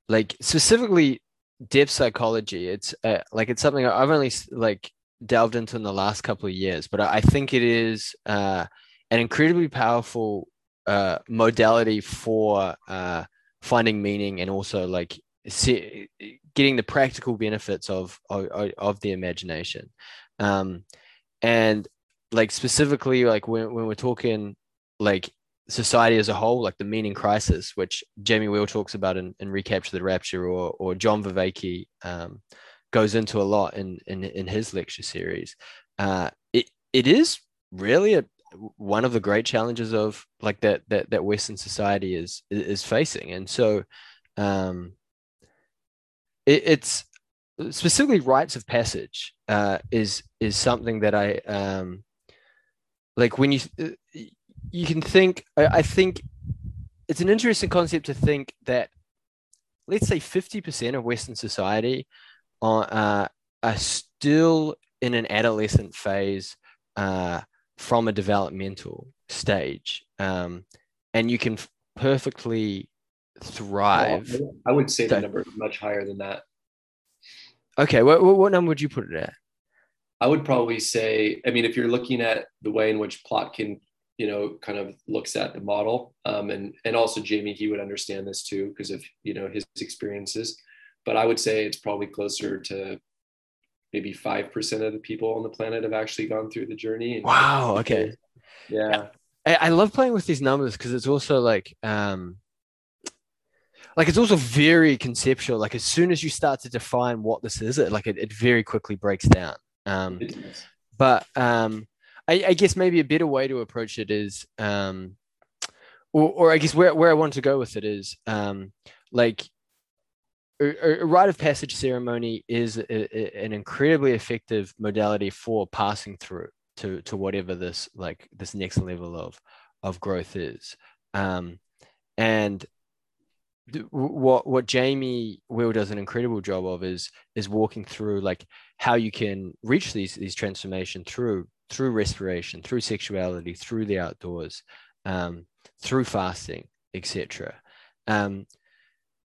like specifically depth psychology it's uh, like it's something i've only like delved into in the last couple of years but i, I think it is uh an incredibly powerful uh modality for uh finding meaning and also like see, getting the practical benefits of, of of the imagination. Um and like specifically like when, when we're talking like society as a whole, like the meaning crisis, which Jamie Wheal talks about in, in Recapture the Rapture, or or John Vervaeke um, goes into a lot in in, in his lecture series. Uh, it it is really a, one of the great challenges of like that that that Western society is is facing, and so um, it, it's specifically rites of passage uh, is is something that I um, like when you you can think I, think it's an interesting concept to think that let's say 50% of western society are, uh, are still in an adolescent phase uh, from a developmental stage um, and you can perfectly thrive. i would say the number is much higher than that. Okay what, what number would you put it at? I would probably say, I mean, if you're looking at the way in which Plotkin you know, kind of looks at the model. Um, and and also Jamie, he would understand this too because of you know his experiences. But I would say it's probably closer to maybe five percent of the people on the planet have actually gone through the journey. wow. Okay. Yeah. I, I love playing with these numbers because it's also like um like it's also very conceptual. Like as soon as you start to define what this is, it like it, it very quickly breaks down. Um, but um, I, I, guess maybe a better way to approach it is, um, or, or I guess where, where I want to go with it is, um, like a, a rite of passage ceremony is a, a, an incredibly effective modality for passing through to to whatever this like this next level of of growth is. Um, and what what Jamie Wheal does an incredible job of is is walking through like how you can reach these these transformation through through respiration, through sexuality, through the outdoors, um, through fasting, etc. Um,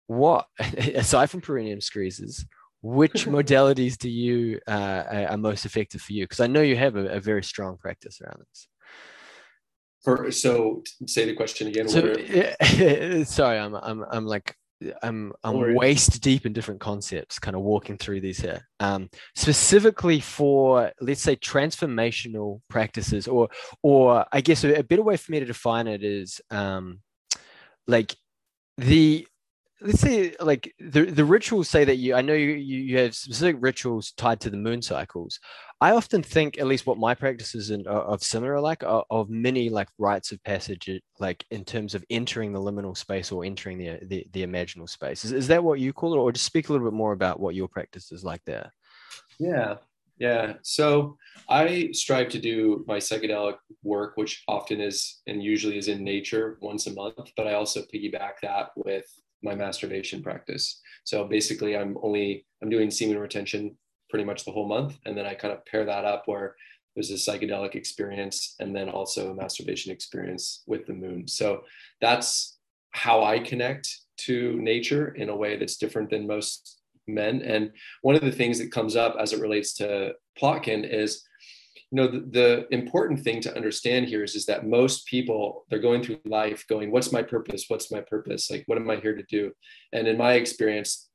what aside from perineum squeezes, which modalities do you uh, are most effective for you? Because I know you have a, a, very strong practice around this. For, so say the question again. So, sorry, I'm I'm I'm like I'm I'm waist deep in different concepts, kind of walking through these here. Um, specifically for let's say transformational practices, or or I guess a, a better way for me to define it is um, like the let's say like the the rituals say that you I know you you have specific rituals tied to the moon cycles. I often think at least what my practices and uh, of similar like of many like rites of passage like in terms of entering the liminal space or entering the the, the imaginal space. Is, is that what you call it or just speak a little bit more about what your practice is like there? Yeah. Yeah. So I strive to do my psychedelic work, which often is and usually is in nature once a month, but I also piggyback that with my masturbation practice. So basically I'm only I'm doing semen retention pretty much the whole month. And then I kind of pair that up where there's a psychedelic experience and then also a masturbation experience with the moon. So that's how I connect to nature in a way that's different than most men. And one of the things that comes up as it relates to Plotkin is, you know, the, the, important thing to understand here is, is that most people, they're going through life going, what's my purpose? What's my purpose? Like, what am I here to do? And in my experience,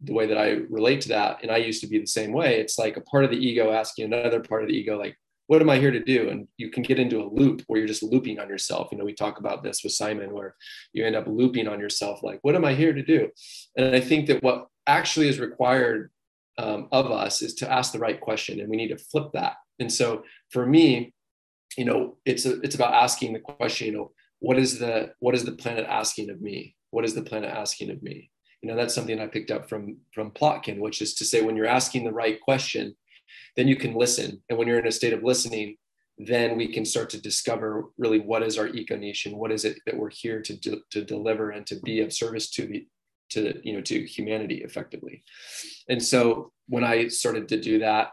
the way that I relate to that, and I used to be the same way, it's like a part of the ego asking another part of the ego, like, what am I here to do? And you can get into a loop where you're just looping on yourself. You know, we talk about this with Simon, where you end up looping on yourself, like, what am I here to do? And I think that what actually is required um, of us is to ask the right question, and we need to flip that. And so for me, you know, it's a, it's about asking the question, you know, what is the what is the planet asking of me? What is the planet asking of me? You know, that's something I picked up from from Plotkin, which is to say, when you're asking the right question, then you can listen, and when you're in a state of listening, then we can start to discover really what is our eco niche and what is it that we're here to do, to deliver and to be of service to the to you know to humanity effectively and so when i started to do that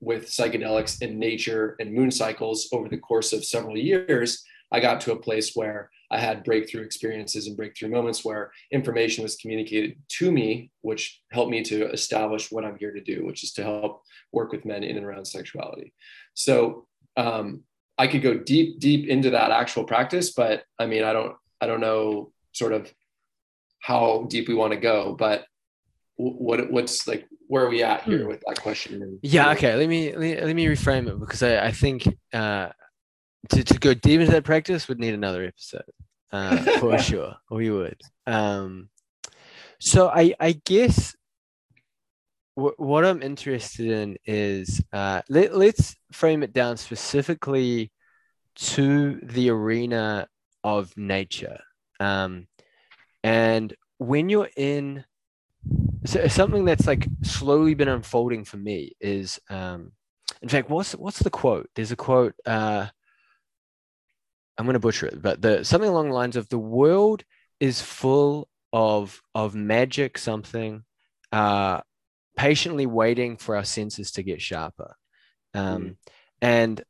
with psychedelics and nature and moon cycles over the course of several years i got to a place where i had breakthrough experiences and breakthrough moments where information was communicated to me which helped me to establish what i'm here to do which is to help work with men in and around sexuality. So um, i could go deep deep into that actual practice but i mean i don't i don't know sort of how deep we want to go, but what what's like where are we at here hmm. with that question? yeah, okay. Let me, let me let me reframe it because I, I think uh, to to go deep into that practice would need another episode uh, for sure. We would. Um, so I I guess w- what I'm interested in is uh, let let's frame it down specifically to the arena of nature. Um, and when you're in so something that's like slowly been unfolding for me is um in fact what's what's the quote there's a quote uh i'm going to butcher it but the something along the lines of the world is full of of magic something uh patiently waiting for our senses to get sharper um mm. and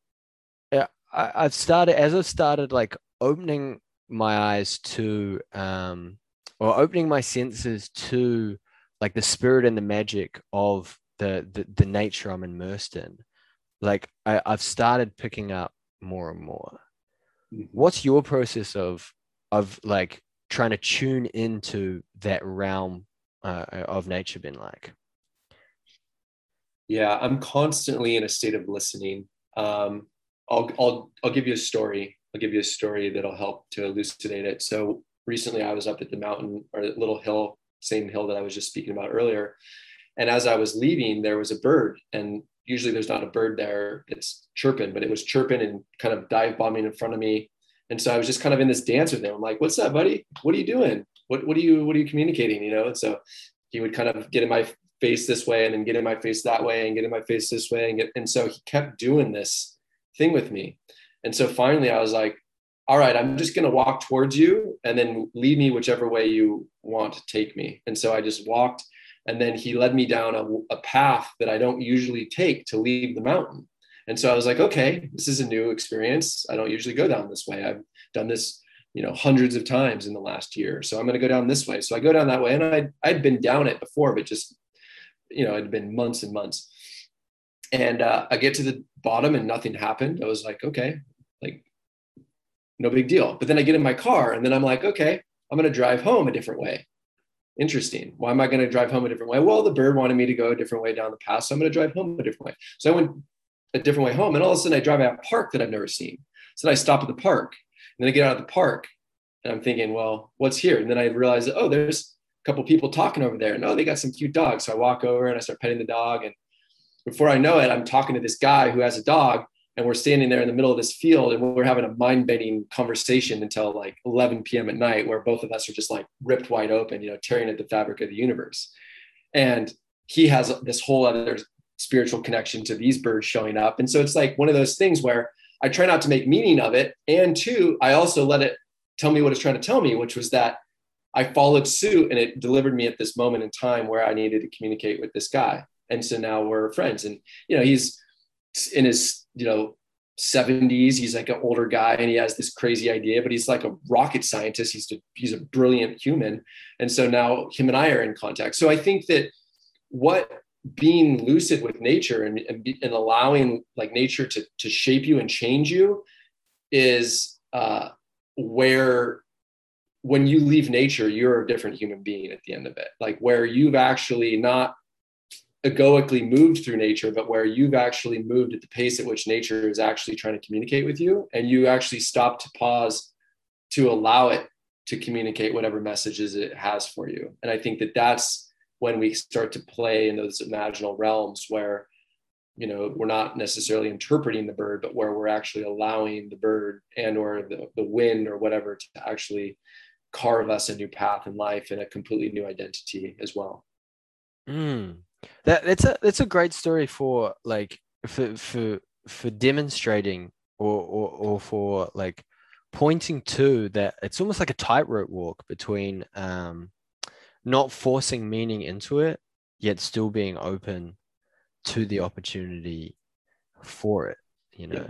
uh, I, i've started as i've started like opening my eyes to um or opening my senses to like the spirit and the magic of the the, the nature I'm immersed in. Like I, I've started picking up more and more. Mm-hmm. What's your process of of like trying to tune into that realm uh, of nature been like? Yeah, I'm constantly in a state of listening. Um, I'll, I'll, I'll give you a story. I'll give you a story that'll help to elucidate it. So recently I was up at the mountain or little hill, same hill that I was just speaking about earlier. And as I was leaving, there was a bird. And usually there's not a bird there, it's chirping, but it was chirping and kind of dive bombing in front of me. And so I was just kind of in this dance with him. I'm like, what's up, buddy? What are you doing? What, what are you, what are you communicating? You know? And so he would kind of get in my face this way and then get in my face that way and get in my face this way. And get, and so he kept doing this thing with me. And so finally I was like, all right, I'm just going to walk towards you and then lead me whichever way you want to take me. And so I just walked and then he led me down a, a, path that I don't usually take to leave the mountain. And so I was like, okay, this is a new experience. I don't usually go down this way. I've done this, you know, hundreds of times in the last year. So I'm going to go down this way. So I go down that way and I I'd been down it before, but just, you know, it'd been months and months. And uh, I get to the bottom and nothing happened. I was like, okay, like no big deal. But then I get in my car and then I'm like, okay, I'm going to drive home a different way. Interesting. Why am I going to drive home a different way? Well, the bird wanted me to go a different way down the path. So I'm going to drive home a different way. So I went a different way home. And all of a sudden I drive at a park that I've never seen. So then I stop at the park and then I get out of the park and I'm thinking, well, what's here? And then I realize, oh, there's, a couple people talking over there. No, oh, they got some cute dogs. So I walk over and I start petting the dog. And before I know it, I'm talking to this guy who has a dog and we're standing there in the middle of this field and we're having a mind-bending conversation until like 11 p.m. at night where both of us are just like ripped wide open, you know, tearing at the fabric of the universe. And he has this whole other spiritual connection to these birds showing up. And so it's like one of those things where I try not to make meaning of it. And two, I also let it tell me what it's trying to tell me, which was that I followed suit and it delivered me at this moment in time where I needed to communicate with this guy. And so now we're friends. And, you know, he's in his, you know, 70s. He's like an older guy and he has this crazy idea, but he's like a rocket scientist. He's, a, he's a brilliant human. And so now him and I are in contact. So I think that what being lucid with nature and, and, and allowing like nature to, to shape you and change you is uh, where when you leave nature, you're a different human being at the end of it. Like where you've actually not egoically moved through nature, but where you've actually moved at the pace at which nature is actually trying to communicate with you. And you actually stop to pause to allow it to communicate whatever messages it has for you. And I think that that's when we start to play in those imaginal realms where you know we're not necessarily interpreting the bird but where we're actually allowing the bird and or the, the wind or whatever to actually carve us a new path in life and a completely new identity as well mm. That that's a that's a great story for like for for for demonstrating or or, or for like pointing to that it's almost like a tightrope walk between um not forcing meaning into it yet still being open to the opportunity for it you know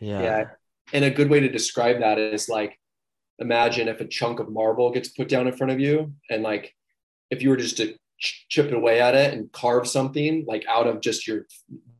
yeah. yeah. yeah and a good way to describe that is like imagine if a chunk of marble gets put down in front of you and like if you were just to chip away at it and carve something like out of just your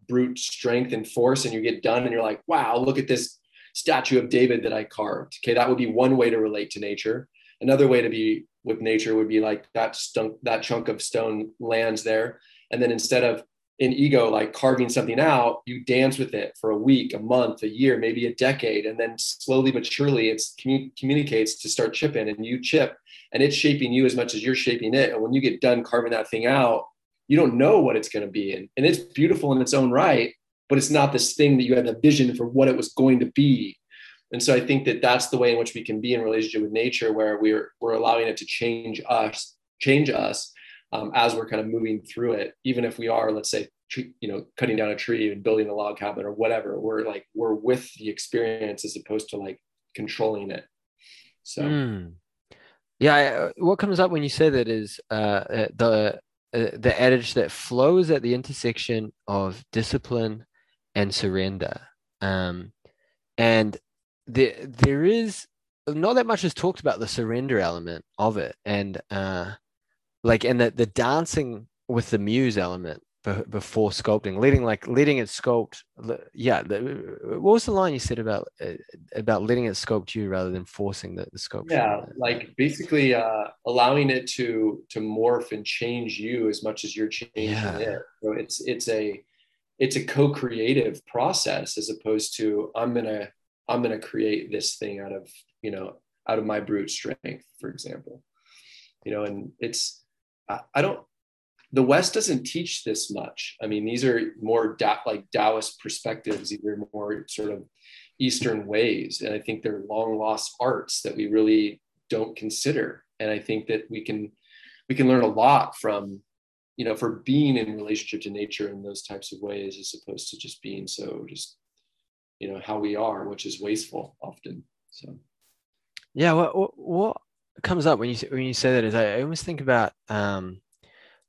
brute strength and force and you get done and you're like wow look at this statue of david that i carved. Okay that would be one way to relate to nature. Another way to be with nature would be like that stunk that chunk of stone lands there. And then instead of in ego like carving something out you dance with it for a week a month a year maybe a decade and then slowly but surely it commu- communicates to start chipping and you chip and it's shaping you as much as you're shaping it and when you get done carving that thing out you don't know what it's going to be and, and it's beautiful in its own right but it's not this thing that you had the vision for what it was going to be and so i think that that's the way in which we can be in relationship with nature where we're we're allowing it to change us change us um, as we're kind of moving through it, even if we are, let's say, you know, cutting down a tree and building a log cabin or whatever, we're like, we're with the experience as opposed to like controlling it. So, mm. Yeah, what comes up when you say that is uh, uh, the uh, the adage that flow is at the intersection of discipline and surrender. Um, and there there is not that much is talked about the surrender element of it, and uh, like and the the dancing with the muse element before sculpting, letting like letting it sculpt. Yeah, the, what was the line you said about uh, about letting it sculpt you rather than forcing the, the sculpture? Yeah, like basically uh, allowing it to to morph and change you as much as you're changing yeah. it. So it's it's a it's a co-creative process as opposed to I'm gonna I'm gonna create this thing out of you know out of my brute strength, for example. You know, and it's I, don't the West doesn't teach this much. I mean, these are more da- like Taoist perspectives, these are more sort of Eastern ways. And I think they're long lost arts that we really don't consider. And I think that we can we can learn a lot from, you know, for being in relationship to nature in those types of ways, as opposed to just being so just, you know, how we are, which is wasteful often. So yeah, what what comes up when you when you say that is I, almost think about um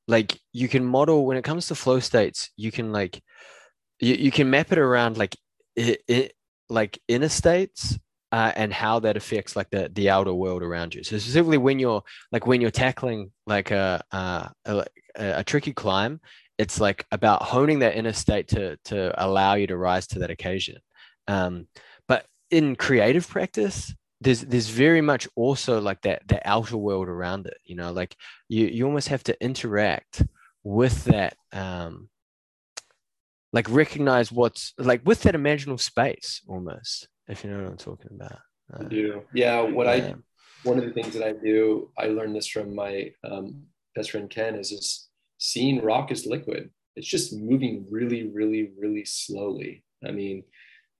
like you can model when it comes to flow states you can like you, you can map it around like it, it like inner states uh, and how that affects like the the outer world around you. So specifically when you're like when you're tackling like a a, a, a tricky climb it's like about honing that inner state to to allow you to rise to that occasion. Um, but in creative practice there's there's very much also like that the outer world around it you know like you you almost have to interact with that um like recognize what's like with that imaginal space almost if you know what i'm talking about uh, I do yeah what yeah. i one of the things that I do, I learned this from my um, best friend Ken, is just seeing rock as liquid. It's just moving really, really, really slowly. I mean,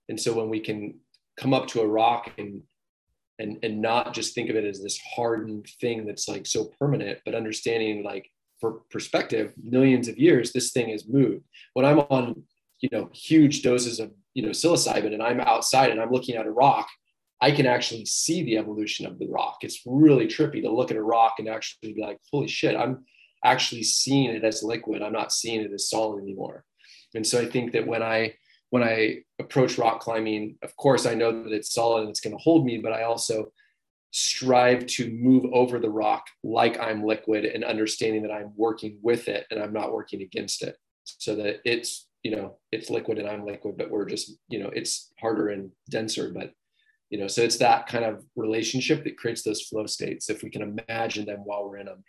and so when we can come up to a rock and and and not just think of it as this hardened thing that's like so permanent, but understanding like for perspective, millions of years, this thing has moved. When I'm on, you know, huge doses of you know psilocybin and I'm outside and I'm looking at a rock, I can actually see the evolution of the rock. It's really trippy to look at a rock and actually be like, holy shit, I'm actually seeing it as liquid. I'm not seeing it as solid anymore. And so I think that when I when I approach rock climbing, of course I know that it's solid and it's going to hold me, but I also strive to move over the rock like I'm liquid and understanding that I'm working with it and I'm not working against it. So that it's you know it's liquid and I'm liquid but we're just you know it's harder and denser but you know so it's that kind of relationship that creates those flow states if we can imagine them while we're in them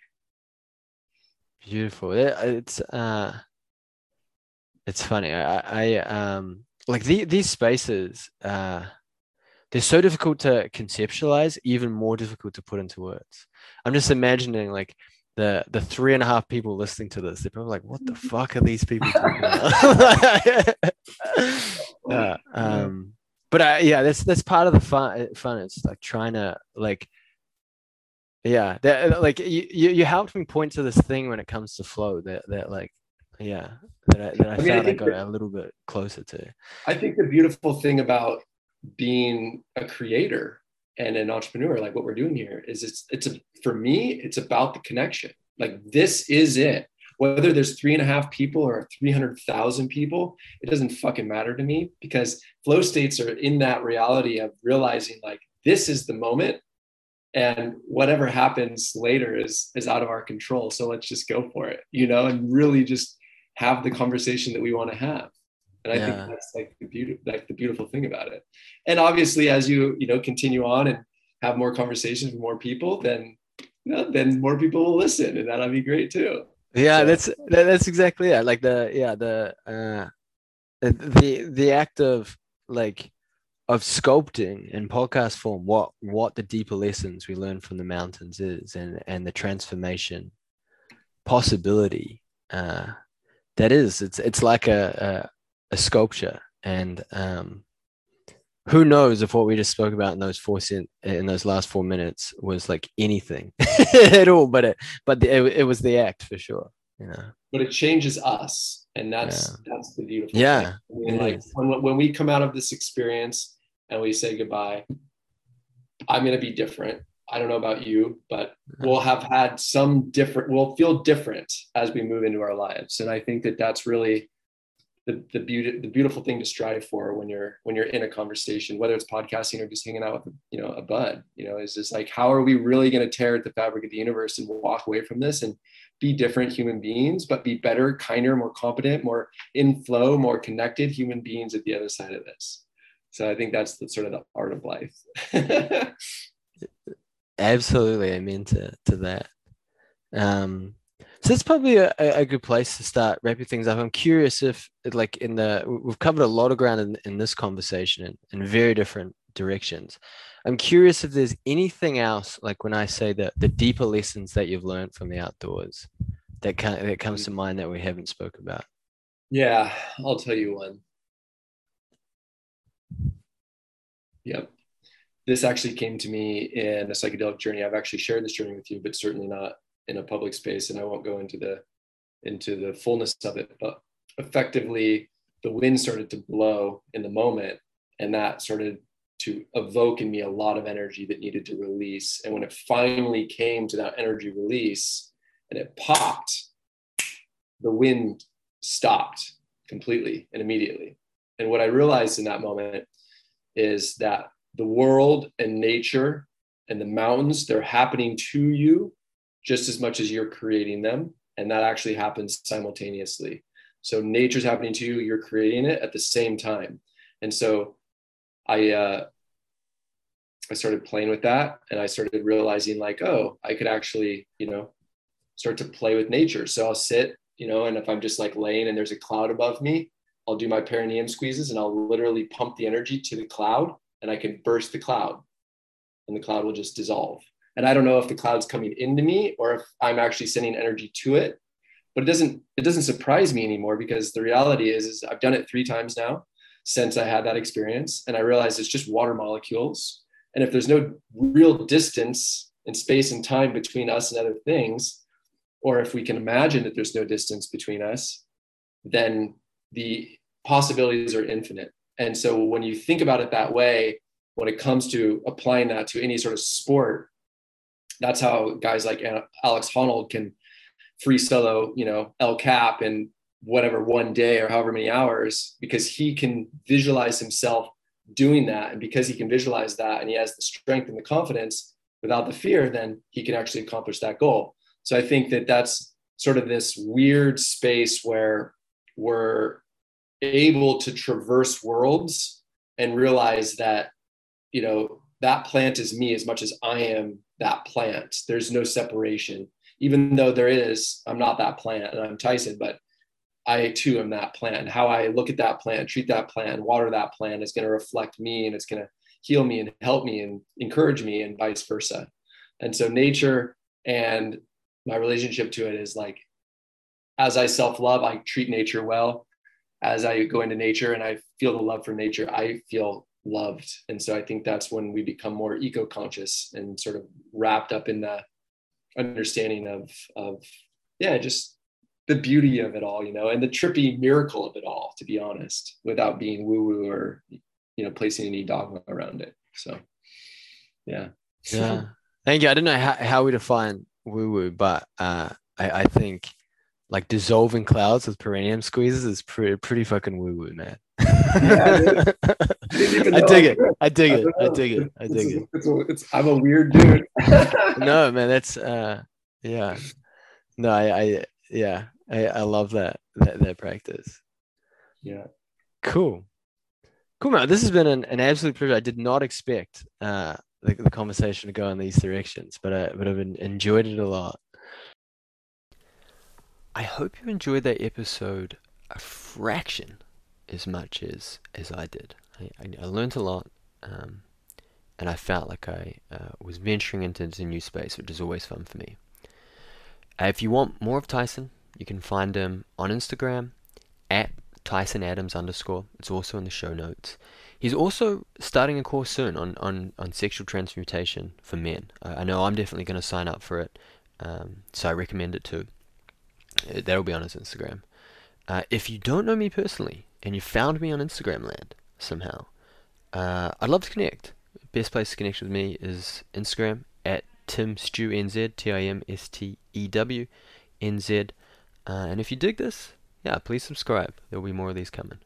beautiful. It's uh it's funny i i um like the, these spaces uh they're so difficult to conceptualize even more difficult to put into words i'm just imagining like the the three and a half people listening to this they're probably like what the fuck are these people talking about uh, um but I, yeah, that's that's part of the fun. Fun. It's like trying to like, yeah, that like you you helped me point to this thing when it comes to flow that that like, yeah, that I, that I, I mean, found I, I got that, a little bit closer to. I think the beautiful thing about being a creator and an entrepreneur, like what we're doing here, is it's it's a, for me, it's about the connection. Like this is it whether there's three and a half people or 300,000 people, it doesn't fucking matter to me because flow states are in that reality of realizing like this is the moment and whatever happens later is is out of our control so let's just go for it you know and really just have the conversation that we want to have and i yeah. think that's like the beauty like the beautiful thing about it and obviously as you you know continue on and have more conversations with more people then you know, then more people will listen and that'll be great too yeah, so. that's that's exactly it. Like the yeah the uh the the act of like of sculpting in podcast form what what the deeper lessons we learn from the mountains is and and the transformation possibility uh that is it's it's like a a, a sculpture. And um who knows if what we just spoke about in those four cent, in those last four minutes was like anything at all. But it but the, it, it was the act for sure you know? But it changes us and that's yeah. that's the beautiful yeah I mean, like when, when we come out of this experience and we say goodbye i'm going to be different i don't know about you but we'll have had some different we'll feel different as we move into our lives. And i think that that's really the, the beauty the beautiful thing to strive for when you're when you're in a conversation whether it's podcasting or just hanging out with you know a bud you know is just like how are we really going to tear at the fabric of the universe and walk away from this and be different human beings but be better kinder more competent more in flow more connected human beings at the other side of this? So i think that's the sort of the art of life absolutely i mean to to that um so it's probably a, a good place to start wrapping things up. I'm curious if, like, in the we've covered a lot of ground in, in this conversation in, in very different directions. I'm curious if there's anything else, like when I say that the deeper lessons that you've learned from the outdoors, that can, that comes to mind that we haven't spoke about. Yeah, I'll tell you one. Yep. This actually came to me in a psychedelic journey. I've actually shared this journey with you, but certainly not in a public space and i won't go into the into the fullness of it but effectively the wind started to blow in the moment and that started to evoke in me a lot of energy that needed to release and when it finally came to that energy release and it popped the wind stopped completely and immediately and what i realized in that moment is that the world and nature and the mountains they're happening to you just as much as you're creating them. And that actually happens simultaneously. So nature's happening to you, you're creating it at the same time. And so I, uh, I started playing with that and I started realizing like, oh, I could actually, you know, start to play with nature. So I'll sit, you know, and if I'm just like laying and there's a cloud above me, I'll do my perineum squeezes and I'll literally pump the energy to the cloud and I can burst the cloud and the cloud will just dissolve and I don't know if the cloud's coming into me or if I'm actually sending energy to it. But it doesn't it doesn't surprise me anymore because the reality is, is I've done it three times now since I had that experience, and I realized it's just water molecules. And if there's no real distance in space and time between us and other things, or if we can imagine that there's no distance between us, then the possibilities are infinite. And so when you think about it that way, when it comes to applying that to any sort of sport, that's how guys like Alex Honnold can free solo, you know, El Cap in whatever one day or however many hours, because he can visualize himself doing that. And because he can visualize that and he has the strength and the confidence without the fear, then he can actually accomplish that goal. So I think that that's sort of this weird space where we're able to traverse worlds and realize that you know that plant is me as much as i am that plant. There's no separation. Even though there is i'm not that plant and i'm tyson but i too am that plant. And how i look at that plant treat that plant water that plant is going to reflect me and it's going to heal me and help me and encourage me and vice versa. And so nature and my relationship to it is like as i self love i treat nature well as I go into nature and I feel the love for nature, I feel loved. And so I think that's when we become more eco conscious and sort of wrapped up in the understanding of, of, yeah, just the beauty of it all, you know, and the trippy miracle of it all, to be honest, without being woo woo or, you know, placing any dogma around it. So, yeah. Yeah. Thank you. I don't know how, how we define woo woo, but uh, I, I think like dissolving clouds with perineum squeezes is pretty pretty fucking woo woo, man. Yeah, I, dig it. I dig it. I dig it. I dig it. It's, it's, it's, I'm a weird dude. no, man, that's uh, yeah. No, I, I yeah, I, I love that, that that practice. Yeah. Cool. Cool, man. This has been an, an absolute pleasure. I did not expect uh the, the conversation to go in these directions, but I, but I've enjoyed it a lot. I hope you enjoyed that episode a fraction as much as as I did. I, I, I learned a lot, um, and I felt like I uh, was venturing into, a new space, which is always fun for me. Uh, if you want more of Tyson, you can find him on Instagram at Tyson Adams underscore. It's also in the show notes. He's also starting a course soon on, on, on sexual transmutation for men. Uh, I know I'm definitely going to sign up for it, um, so I recommend it too. That'll be on his Instagram. Uh, if you don't know me personally and you found me on Instagram land somehow, uh, I'd love to connect. Best place to connect with me is Instagram at timstewNZ, T-I-M-S-T-E-W, N-Z. Uh, and if you dig this, yeah, please subscribe. There'll be more of these coming.